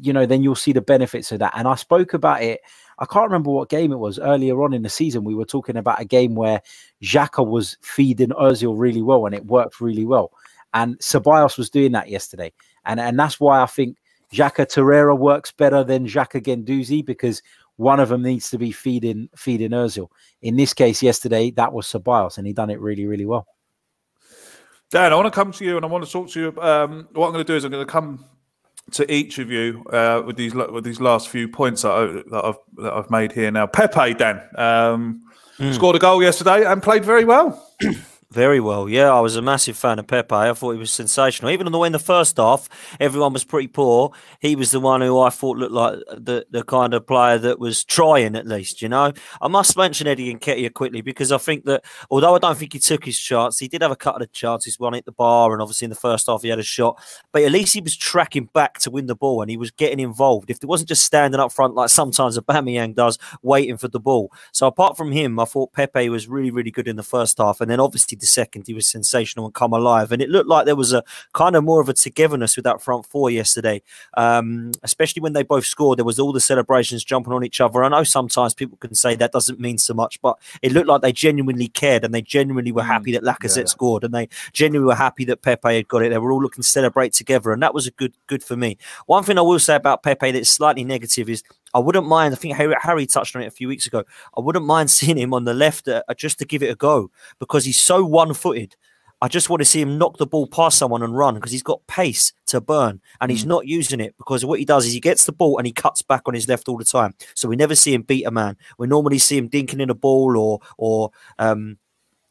you know, then you'll see the benefits of that. And I spoke about it. I can't remember what game it was earlier on in the season. We were talking about a game where Xhaka was feeding Ozil really well and it worked really well. And Ceballos was doing that yesterday. And, and that's why I think Xhaka Torreira works better than Xhaka Guendouzi because one of them needs to be feeding feeding Özil. In this case, yesterday that was Ceballos, and he done it really, really well. Dan, I want to come to you, and I want to talk to you. Um, what I'm going to do is I'm going to come to each of you uh, with these with these last few points that, I, that I've that I've made here. Now, Pepe, Dan, um, mm. scored a goal yesterday and played very well. [CLEARS THROAT] Very well, yeah. I was a massive fan of Pepe. I thought he was sensational. Even on the way in the first half, everyone was pretty poor. He was the one who I thought looked like the, the kind of player that was trying at least, you know. I must mention Eddie Nketiah quickly because I think that although I don't think he took his chance, he did have a couple of chances, one at the bar, and obviously in the first half he had a shot. But at least he was tracking back to win the ball and he was getting involved. If it wasn't just standing up front like sometimes Aubameyang does, waiting for the ball. So apart from him, I thought Pepe was really, really good in the first half. And then obviously the second, he was sensational and come alive. And it looked like there was a kind of more of a togetherness with that front four yesterday, um, especially when they both scored. There was all the celebrations jumping on each other. I know sometimes people can say that doesn't mean so much, but it looked like they genuinely cared and they genuinely were happy mm, that Lacazette yeah. scored and they genuinely were happy that Pepe had got it. They were all looking to celebrate together, and that was a good good for me. One thing I will say about Pepe that's slightly negative is I wouldn't mind. I think Harry, Harry, touched on it a few weeks ago. I wouldn't mind [LAUGHS] seeing him on the left uh, just to give it a go because he's so one-footed. I just want to see him knock the ball past someone and run because he's got pace to burn and he's mm. not using it because what he does is he gets the ball and he cuts back on his left all the time. So we never see him beat a man. We normally see him dinking in a ball or or um,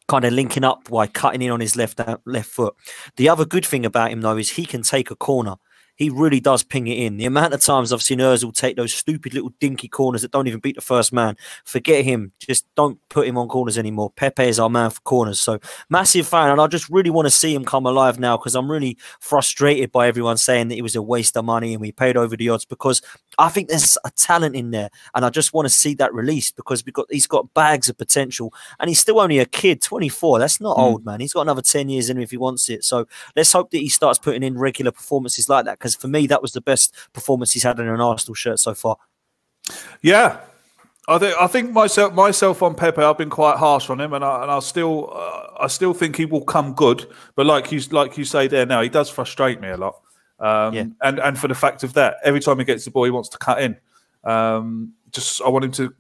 kind of linking up while cutting in on his left uh, left foot. The other good thing about him though is he can take a corner he really does ping it in. The amount of times I've seen Özil take those stupid little dinky corners that don't even beat the first man. Forget him. Just don't put him on corners anymore. Pepe is our man for corners. So massive fan, and I just really want to see him come alive now because I'm really frustrated by everyone saying that he was a waste of money and we paid over the odds because I think there's a talent in there, and I just want to see that released because we got he's got bags of potential, and he's still only a kid, 24. That's not mm. old, man. He's got another 10 years in him if he wants it. So let's hope that he starts putting in regular performances like that because for me, that was the best performance he's had in an Arsenal shirt so far. Yeah, I think I think myself myself on Pepe, I've been quite harsh on him, and I and I still uh, I still think he will come good. But like you like you say there now, he does frustrate me a lot. Um, yeah. And and for the fact of that, every time he gets the ball, he wants to cut in. Um, just I want him to,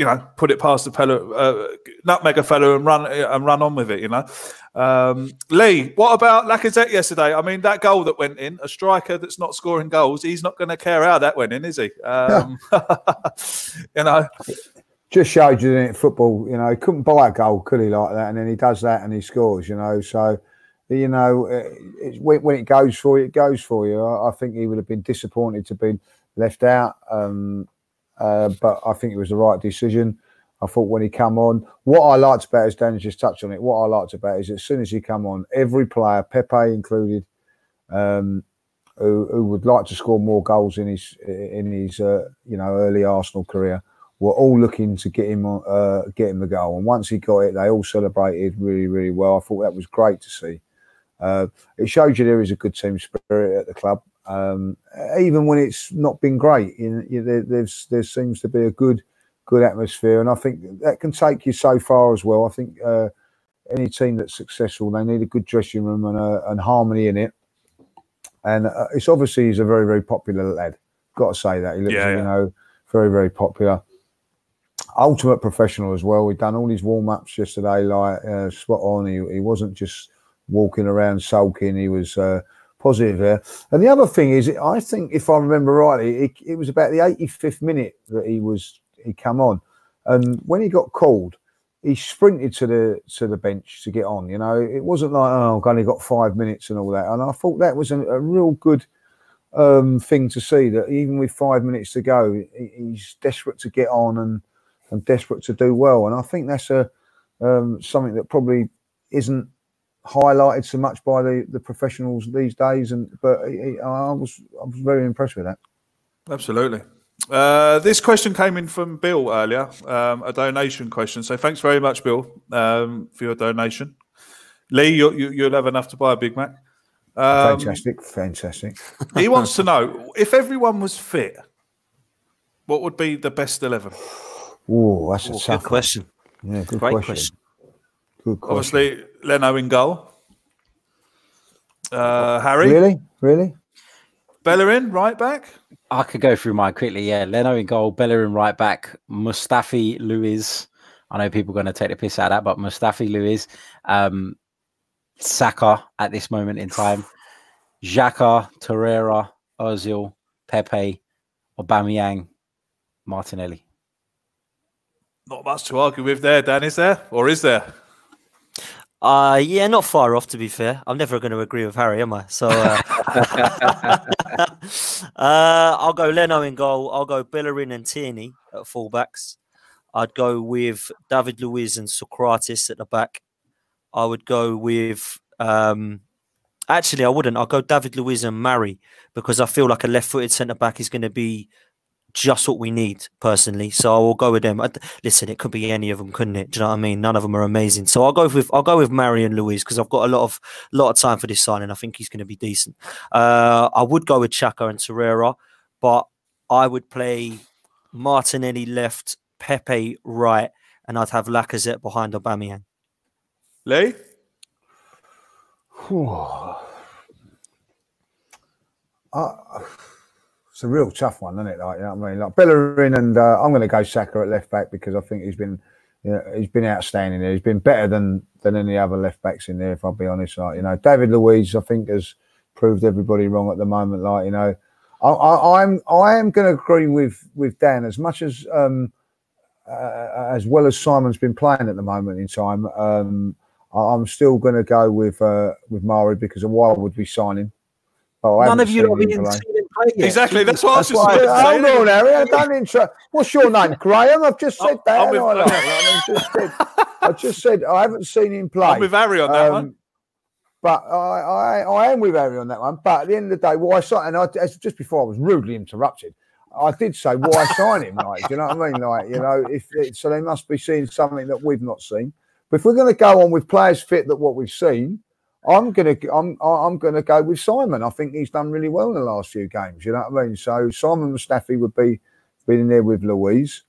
you know, put it past the fellow, uh, nutmeg a fellow and run and run on with it. You know, um, Lee. What about Lacazette yesterday? I mean, that goal that went in, a striker that's not scoring goals, he's not going to care how that went in, is he? Um, [LAUGHS] you know. Just showed you in football, you know, he couldn't buy a goal, could he, like that? And then he does that and he scores, you know. So you know, uh, when, when, it goes for you, it goes for you. I, I, think he would have been disappointed to be left out, um, uh, but I think it was the right decision. I thought when he come on, what I liked about as Danny just touched on it, what I liked about is as soon as he come on, every player, Pepe included, um, who, who, would like to score more goals in his in his uh, you know early Arsenal career, were all looking to get him uh, get him the goal. And once he got it, they all celebrated really really well. I thought that was great to see. Uh, it shows you there is a good team spirit at the club, um, even when it's not been great. You know, there, there's there seems to be a good good atmosphere, and I think that can take you so far as well. I think uh, any team that's successful, they need a good dressing room and, uh, and harmony in it. And uh, it's obviously he's a very very popular lad. Got to say that he looks, yeah, yeah. you know, very very popular ultimate professional as well. We've done all his warm ups yesterday, like uh, spot on. He, he wasn't just walking around sulking. He was uh, positive there. And the other thing is, I think if I remember rightly, it, it was about the 85th minute that he was he come on, and when he got called, he sprinted to the to the bench to get on. You know, it wasn't like oh, I've only got five minutes and all that. And I thought that was a, a real good um, thing to see that even with five minutes to go, he's desperate to get on and and desperate to do well. And I think that's a um, something that probably isn't highlighted so much by the, the professionals these days. And but he, I was I was very impressed with that. Absolutely. Uh, this question came in from Bill earlier, um, a donation question. So thanks very much, Bill, um, for your donation. Lee, you'll, you'll have enough to buy a Big Mac. Um, fantastic, fantastic. he wants to know if everyone was fit, what would be the best eleven? Oh, that's a Ooh, tough question. Yeah, good Great question. question. Good question. Obviously, Leno in goal. Uh, Harry? Really? Really? Bellerin, right back? I could go through mine quickly. Yeah. Leno in goal, Bellerin right back, Mustafi Luiz. I know people are going to take the piss out of that, but Mustafi Luiz, um, Saka at this moment in time, Xhaka, Torreira, Ozil, Pepe, Aubameyang, Martinelli. Not much to argue with there, Dan, is there? Or is there? Uh, yeah, not far off, to be fair. I'm never going to agree with Harry, am I? So uh, [LAUGHS] uh, I'll go Leno in goal. I'll go Bellerin and Tierney at fullbacks. I'd go with David Luiz and Sokratis at the back. I would go with. Um, actually, I wouldn't. I'll go David Luiz and Mari because I feel like a left footed centre back is going to be just what we need personally. So I will go with them. Listen, it could be any of them, couldn't it? Do you know what I mean? None of them are amazing. So I'll go with I'll go with Marion Luiz because I've got a lot of lot of time for this signing. I think he's going to be decent. Uh, I would go with Xhaka and Torreira, but I would play Martinelli left, Pepe right, and I'd have Lacazette behind Aubameyang. Lee. [SIGHS] uh, it's a real tough one, isn't it? Like, you know what I mean? Like Bellerin and uh, I'm going to go Saka at left back because I think he's been, you know, he's been outstanding there. He's been better than than any other left backs in there. If I'll be honest, like you know, David Luiz, I think has proved everybody wrong at the moment. Like you know, I, am I, I am going to agree with with Dan as much as um uh, as well as Simon's been playing at the moment in time. Um, I'm still going to go with uh, with Mari because of why would we sign him? Oh, I None of you have been him play. seen him play yet. Exactly. That's what I was That's just why, about to say. hold on, Harry. I don't intro. What's your name, Graham? I've just said that. I'm with- I? I just said, I just said I haven't seen him play. I'm with Harry on that Um, one. But I, I, I am with Harry on that one. But at the end of the day, why sign? And I, just before I was rudely interrupted, I did say why sign him. Like, do you know what I mean? Like, you know, if it, so, they must be seeing something that we've not seen. But if we're going to go on with players fit that what we've seen, I'm gonna, I'm, I'm gonna go with Simon. I think he's done really well in the last few games. You know what I mean? So Simon Mustafi would be, be in there with Luiz,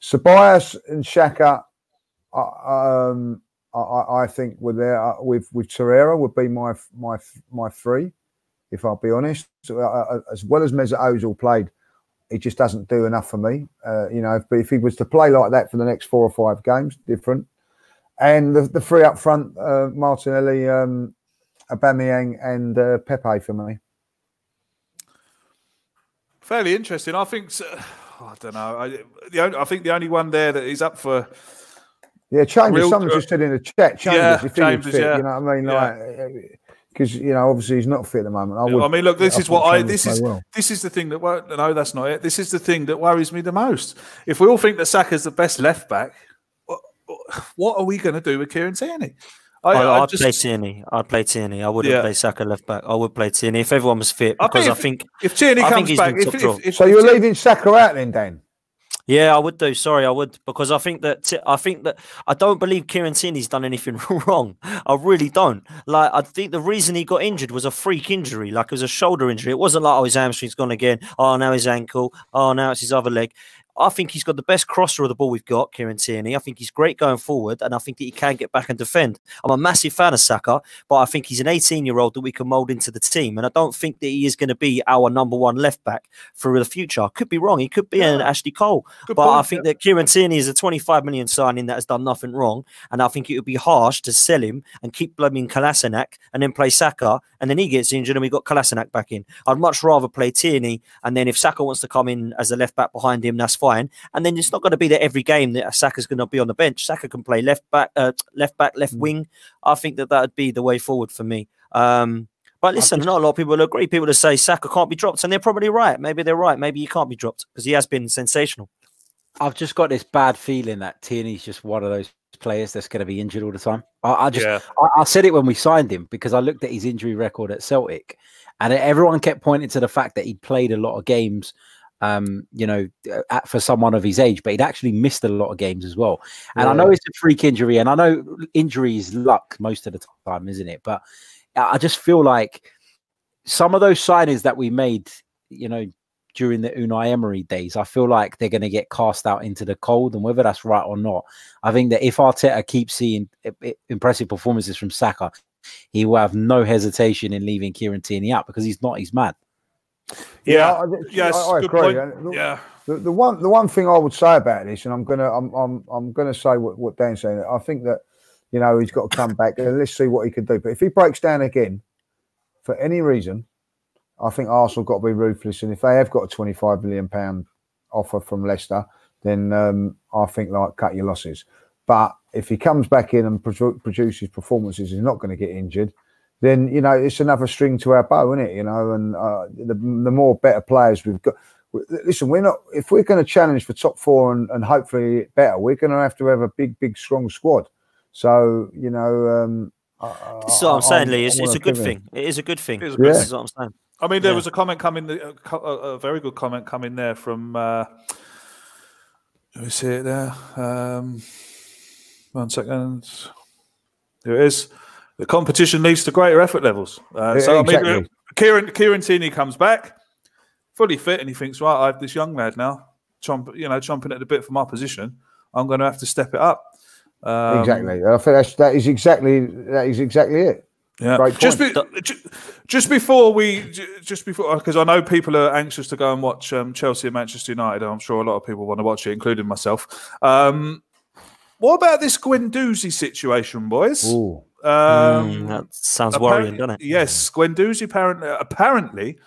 Ceballos and Xhaka. Um, I- I, think with there uh, with with Torreira would be my my my three, if I'll be honest. Uh, uh, as well as Mesut Ozil played, he just doesn't do enough for me. Uh, you know, if, if he was to play like that for the next four or five games, different. And the, the three up front, uh, Martinelli, um, Aubameyang, and uh, Pepe for me. Fairly interesting. I think. I don't know. I, the only, I think the only one there that is up for Yeah, Chambers. Real- someone just said in the chat, Chambers. Yeah, Chambers, fit, yeah. you know what I mean? Like, because you know, obviously he's not fit at the moment. I, would, I mean, look, this I is what I. This is well. this is the thing that. No, that's not it. This is the thing that worries me the most. If we all think that Saka's the best left back, what, [SIGHS] what are we going to do with Kieran Tierney? I, I, I I'd just, play Tierney. I'd play Tierney. I wouldn't Yeah. play Saka left back. I would play Tierney if everyone was fit I because I think think. if Tierney I comes back, if, if, if, So if you're Tierney- leaving Saka out then, Dan? Yeah, I would do. Sorry, I would because I think that I think that I don't believe Kieran Tierney's done anything [LAUGHS] wrong. I really don't. Like I think the reason he got injured was a freak injury, like it was a shoulder injury. It wasn't like oh his hamstring's gone again. Oh now his ankle. Oh now it's his other leg. I think he's got the best crosser of the ball we've got, Kieran Tierney. I think he's great going forward, and I think that he can get back and defend. I'm a massive fan of Saka, but I think he's an 18 year old that we can mould into the team, and I don't think that he is going to be our number one left back for the future. I could be wrong. He could be an Ashley Cole, Good but I think yeah. that Kieran Tierney is a 25 million signing that has done nothing wrong, and I think it would be harsh to sell him and keep blooming Kolasinac and then play Saka, and then he gets injured and we got Kolasinac back in. I'd much rather play Tierney, and then if Saka wants to come in as a left back behind him, that's fine. And then it's not going to be that every game that Saka's going to be on the bench. Saka can play left back, uh, left back, left wing. I think that that would be the way forward for me. Um, but listen, not a lot of people agree. People that say Saka can't be dropped, and they're probably right. Maybe they're right. Maybe he can't be dropped because he has been sensational. I've just got this bad feeling that Tierney's just one of those players that's going to be injured all the time. I, I just, Yeah. I, I said it when we signed him because I looked at his injury record at Celtic, and everyone kept pointing to the fact that he'd played a lot of games. Um, you know, uh, at, for someone of his age, but he'd actually missed a lot of games as well. And I know it's a freak injury, and I know injury is luck most of the time, isn't it? But I just feel like some of those signings that we made, you know, during the Unai Emery days, I feel like they're going to get cast out into the cold. And whether that's right or not, I think that if Arteta keeps seeing impressive performances from Saka, he will have no hesitation in leaving Kieran Tierney out because he's not his man. Yeah. I, I- Yes, I, I good agree. point. The- Yeah. The, the one the one thing I would say about this, and I'm gonna I'm I'm I'm gonna say what, what Dan's saying. I think that you know he's got to come back and let's see what he can do. But if he breaks down again for any reason, I think Arsenal got to be ruthless. And if they have got a 25 million pound offer from Leicester, then um, I think like cut your losses. But if he comes back in and produ- produces performances, he's not going to get injured. Then you know it's another string to our bow, isn't it? You know, and uh, the the more better players we've got. Listen, we're not. If we're going to challenge for top four and, and hopefully better, we're going to have to have a big, big, strong squad. So you know, um, I- I- This is what I'm saying, I- Lee. It's, it's a good thing. It is a good thing. It is a good This Yeah. is what I'm saying. I mean, there Yeah. was a comment coming, a, a, a very good comment coming there from. Uh, let me see it there. Um, one second. There it is. The competition leads to greater effort levels. Uh, so I mean, Kieran Kieran Tierney comes back, fully fit, and he thinks, right, I have this young lad now, chomp, you know, chomping at the bit for my position. I'm going to have to step it up. Um, exactly. I think that's that is exactly that is exactly it. Yeah. Just, be, just before we, just before, because I know people are anxious to go and watch um, Chelsea and Manchester United. and I'm sure a lot of people want to watch it, including myself. Um, what about this Guendouzi situation, boys? Ooh. Um, Mm, that sounds worrying, doesn't it? Yes, Guendouzi apparently, apparently,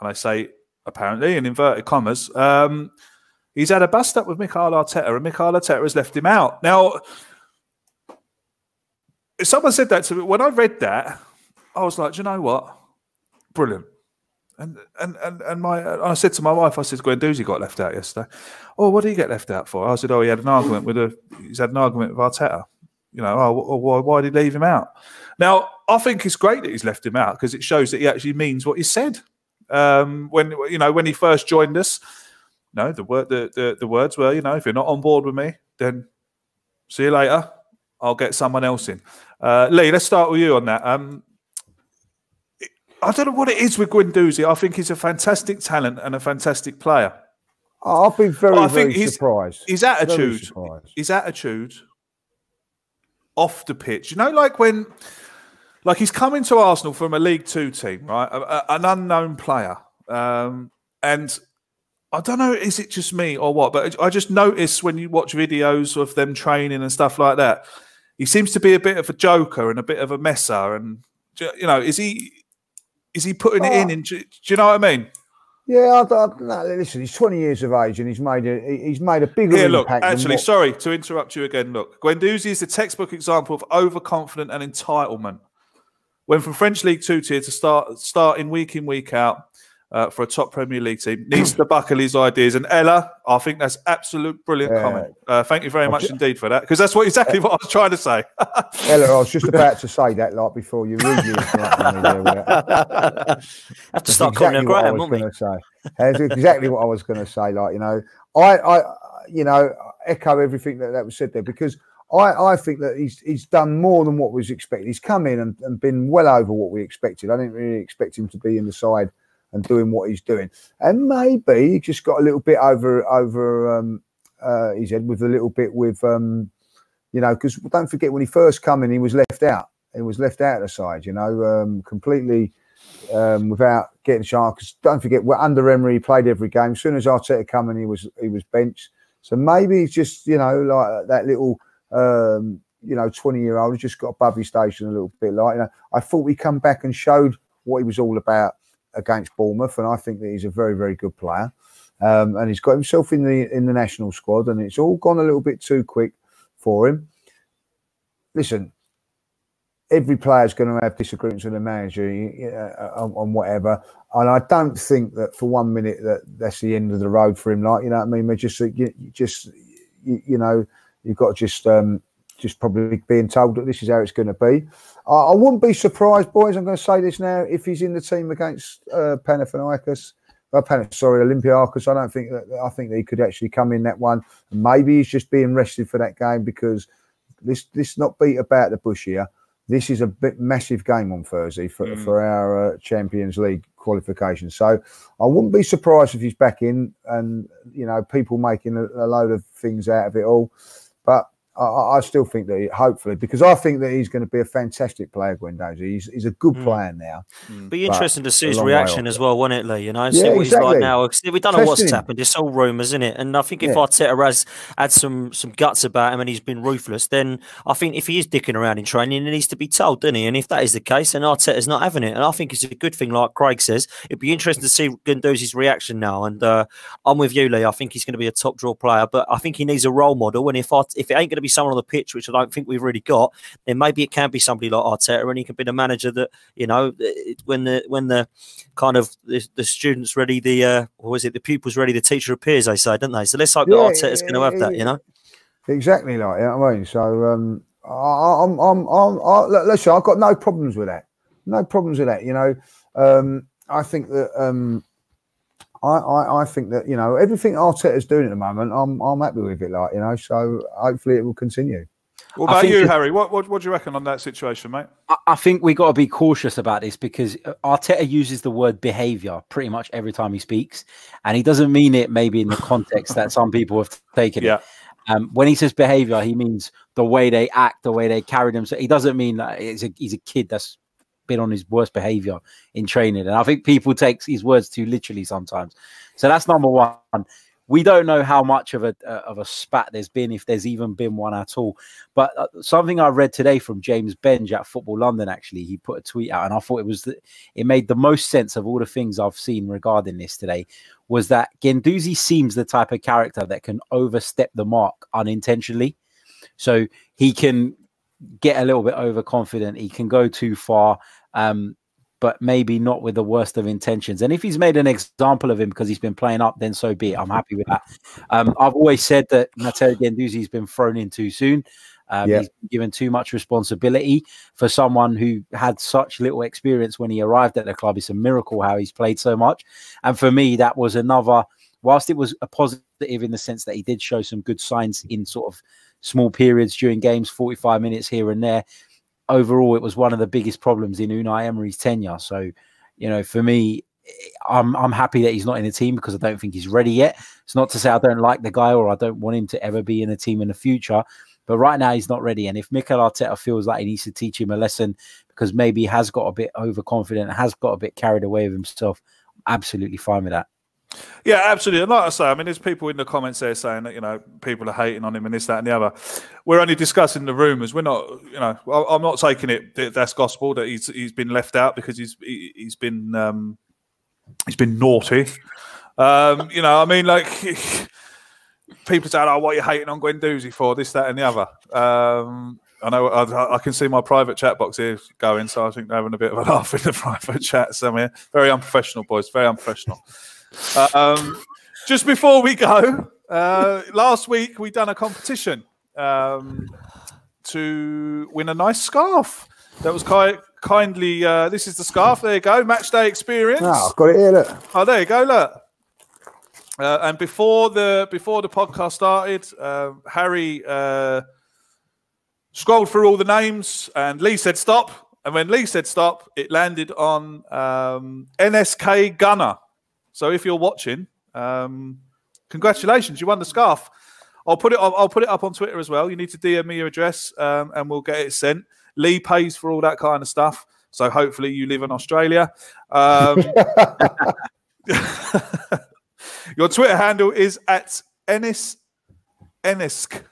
and I say apparently in inverted commas, um, he's had a bust up with Mikel Arteta, and Mikel Arteta has left him out. Now, if someone said that to me when I read that, I was like, "Do you know what? Brilliant. And and and and my I said to my wife, I said, Guendouzi got left out yesterday. Oh, what did he get left out for? I said, oh, he had an argument with a he's had an argument with Arteta. You know, oh, why, why did he leave him out? Now, I think it's great that he's left him out because it shows that he actually means what he said. Um, when you know when he first joined us, no, the word the, the the words were, you know, if you're not on board with me, then see you later. I'll get someone else in. Uh, Lee, let's start with you on that. Um, I don't know what it is with Guendouzi. I think he's a fantastic talent and a fantastic player. I've been very, I very his, surprised. His attitude, his attitude off the pitch. You know, like when, like he's coming to Arsenal from a League Two team, right? A, a, an unknown player, um, and I don't know, is it just me or what? But I just notice when you watch videos of them training and stuff like that, he seems to be a bit of a joker and a bit of a messer. And you know, is he? Is he putting it in? in do, do you know what I mean? Yeah, I, I, no, listen, he's 20 years of age and he's made a he's made a bigger yeah, look, impact. Actually, what... sorry to interrupt you again. Look, Guendouzi is the textbook example of overconfident and entitlement. Went from French League Two tier to start starting week in week out uh, for a top Premier League team. Needs to buckle his ideas. And Ella, I think that's absolute brilliant yeah. comment. Uh, thank you very much just, indeed for that, because that's what exactly what I was trying to say. [LAUGHS] Ella, I was just about to say that like before you read you. [LAUGHS] have to start calling exactly what I was going to say. That's exactly what I was going to say. Like you know, I, I, you know, echo everything that, that was said there because. I, I, think that he's he's done more than what was expected. He's come in and, and, been well over what we expected. I didn't really expect him to be in the side and doing what he's doing. And maybe he just got a little bit over over um, uh, his head with a little bit with um, you know because don't forget when he first come in he was left out. He was left out of the side, you know, um, completely um, without getting chance. Because don't forget, we're under Emery, he played every game. As soon as Arteta come in, he was he was benched. So maybe he's just you know like that little um, you know twenty year old just got above his station a little bit. Like you know, I thought we come back and showed what he was all about against Bournemouth, and I think that he's a very, very good player. Um, and he's got himself in the in the national squad, and it's all gone a little bit too quick for him. Listen, every player's going to have disagreements with the manager on, on, whatever, and I don't think that for one minute that that's the end of the road for him. Like you know, what I mean, just you, just you, you, know, you've got to just um, just probably being told that this is how it's going to be. I, I wouldn't be surprised, boys. I'm going to say this now. If he's in the team against uh, Panathinaikos, uh, Pan- sorry, Olympiacos, I don't think that I think that he could actually come in that one. Maybe he's just being rested for that game because this this not beat about the bush here. This is a bit massive game on Thursday for, mm. for our uh, Champions League qualification. So I wouldn't be surprised if he's back in and you know people making a, a load of things out of it all. But I, I, still think that he, hopefully because I think that he's going to be a fantastic player, Guendouzi. He's, he's a good mm. player now. Mm. Be interesting to see his reaction as well, won't it, Lee? You know, see what exactly. he's like now. We don't know what's him. happened. It's all rumours, isn't it? And I think if yeah. Arteta has had some some guts about him and he's been ruthless, then I think if he is dicking around in training, he needs to be told, doesn't he? And if that is the case, then Arteta's not having it. And I think it's a good thing, like Craig says. It'd be interesting to see Guendouzi's reaction now. And uh, I'm with you, Lee. I think he's going to be a top draw player, but I think he needs a role model. And if if it ain't going to be someone on the pitch, which I don't think we've really got, then maybe it can be somebody like Arteta, and he can be the manager that you know when the when the kind of the, the students ready, the uh, what was it, the pupils ready, the teacher appears. They say, don't they? So let's hope yeah, that Arteta's going to have that. You know, exactly like you know what I mean. So um, I, I'm I'm I'm I, listen. I've got no problems with that. No problems with that. You know, um, I think that. Um, I, I, I, think that you know everything Arteta's doing at the moment, I'm I'm happy with it. Like you know, so hopefully it will continue. What about you, Harry? What, what, what do you reckon on that situation, mate? I, I think we got to be cautious about this because uh, Arteta uses the word behaviour pretty much every time he speaks, and he doesn't mean it maybe in the context that some people have taken yeah. it. Um, when he says behaviour, he means the way they act, the way they carry themselves. He doesn't mean that he's a, he's a kid that's been on his worst behaviour in training, and I think people take his words too literally sometimes. So that's number one we don't know how much of a uh, of a spat there's been, if there's even been one at all. But uh, something I read today from James Benge at Football London, actually, he put a tweet out, and I thought it was the, it made the most sense of all the things I've seen regarding this today. Was that Guendouzi seems the type of character that can overstep the mark unintentionally, so he can get a little bit overconfident. He can go too far. Um, but maybe not with the worst of intentions. And if he's made an example of him because he's been playing up, then so be it. I'm happy with that. Um, I've always said that Matteo Guendouzi's been thrown in too soon. Um, yeah. He's given too much responsibility for someone who had such little experience when he arrived at the club. It's a miracle how he's played so much. And for me, that was another, whilst it was a positive in the sense that he did show some good signs in sort of small periods during games, 45 minutes here and there. Overall, it was one of the biggest problems in Unai Emery's tenure. So, you know, for me, I'm I'm happy that he's not in the team because I don't think he's ready yet. It's not to say I don't like the guy or I don't want him to ever be in a team in the future. But right now he's not ready. And if Mikel Arteta feels like he needs to teach him a lesson because maybe he has got a bit overconfident, has got a bit carried away with himself, I'm absolutely fine with that. Yeah, absolutely. And like I say, I mean, there's people in the comments there saying that, you know, people are hating on him and this, that, and the other. We're only discussing the rumours. We're not, you know, I'm not taking it that that's gospel that he's he's been left out because he's he, has been um, he's been naughty. Um, you know, I mean, like [LAUGHS] people say, "Oh, what are you hating on Guendouzi for?" This, that, and the other. Um, I know I, I, can see my private chat box here going, so I think they're having a bit of a [LAUGHS] laugh in the private chat somewhere. Very unprofessional, boys. Very unprofessional. Um, just before we go, uh, last week we done a competition um, to win a nice scarf. That was quite kindly. Uh, this is the scarf. There you go. Match day experience. Oh, I've got it here. Look. Oh, there you go. Look. Uh, and before the before the podcast started, uh, Harry uh, scrolled through all the names, and Lee said stop. And when Lee said stop, it landed on um, NSK Gunner. So if you're watching, um, congratulations, you won the scarf. I'll put it. I'll, put it up on Twitter as well. You need to DM me your address, um, and we'll get it sent. Lee pays for all that kind of stuff. So hopefully you live in Australia. Um, [LAUGHS] Your Twitter handle is at Ennis Ennisk.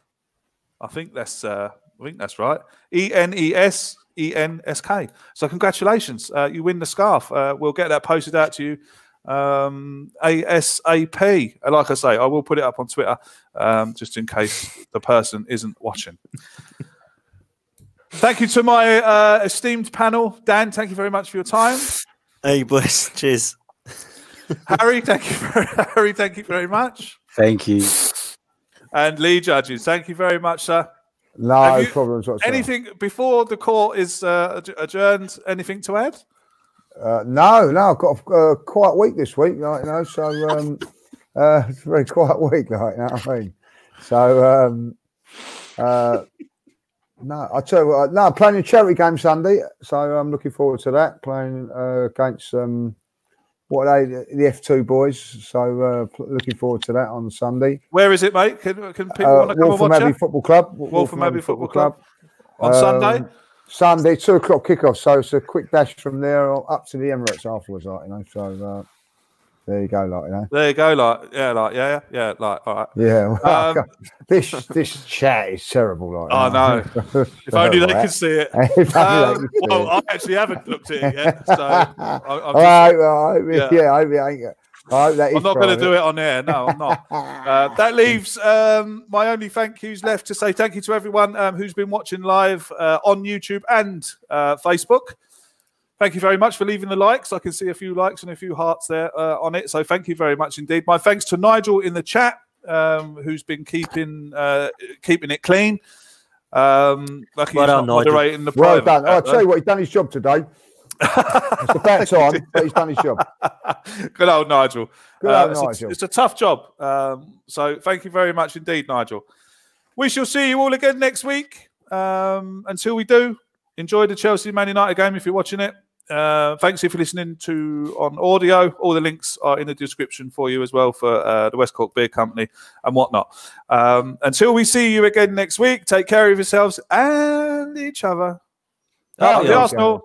I think that's uh, I think that's right. E N E S E N S K. So congratulations, uh, you win the scarf. Uh, we'll get that posted out to you um, ASAP. Like I say, I will put it up on Twitter um, just in case the person isn't watching. thank you to my uh, esteemed panel, Dan. Thank you very much for your time. Hey, boys. Cheers. Harry, thank you, very, [LAUGHS] Harry. Thank you very much. Thank you. And Lee Judges, thank you very much, sir. No you, problems whatsoever. Anything before the court is uh, adjourned? Anything to add? Uh, no, no. I've got a uh, quiet week this week, like, you know. So um, uh, [LAUGHS] it's a very quiet [LAUGHS] week, like you know what I mean. So um, uh, no, I tell you what, no, I'm playing a charity game Sunday, so I'm looking forward to that. Playing uh, against um, what are they? The F2 boys. So uh, looking forward to that on Sunday. Where is it, mate? Can, can people uh, want to come and watch Abbey Football Club. Waltham Abbey Football, Football Club. Club. On um, Sunday. Sunday, two o'clock kickoff. So it's a quick dash from there up to the Emirates afterwards, like you know. So uh, there you go, like you know. There you go, like yeah, like yeah, yeah, like all right. Yeah. Well, [LAUGHS] um, this this chat is terrible, like. I know. [LAUGHS] if only they could see it. [LAUGHS] um, well, I actually haven't looked at it yet, so. I, I'm all right, well, yeah. yeah, I ain't. I am not going to do it on air. No, I'm not. [LAUGHS] uh, that leaves um, my only thank yous left to say thank you to everyone um, who's been watching live uh, on YouTube and uh, Facebook. Thank you very much for leaving the likes. I can see a few likes and a few hearts there uh, on it. So thank you very much indeed. My thanks to Nigel in the chat, um, who's been keeping uh, keeping it clean. Um, lucky well he's not moderating the well done. I'll tell you what, he's done his job today. It's about [LAUGHS] time, but he's done his job. [LAUGHS] Good old Nigel. Good old uh, Nigel. A, it's a tough job. Um, so thank you very much indeed, Nigel. We shall see you all again next week. Um, until we do, enjoy the Chelsea Man United game if you're watching it. Uh, thanks if you're listening to on audio. All the links are in the description for you as well for uh, the West Cork Beard Company and whatnot. Um, until we see you again next week, take care of yourselves and each other. Oh, the Arsenal.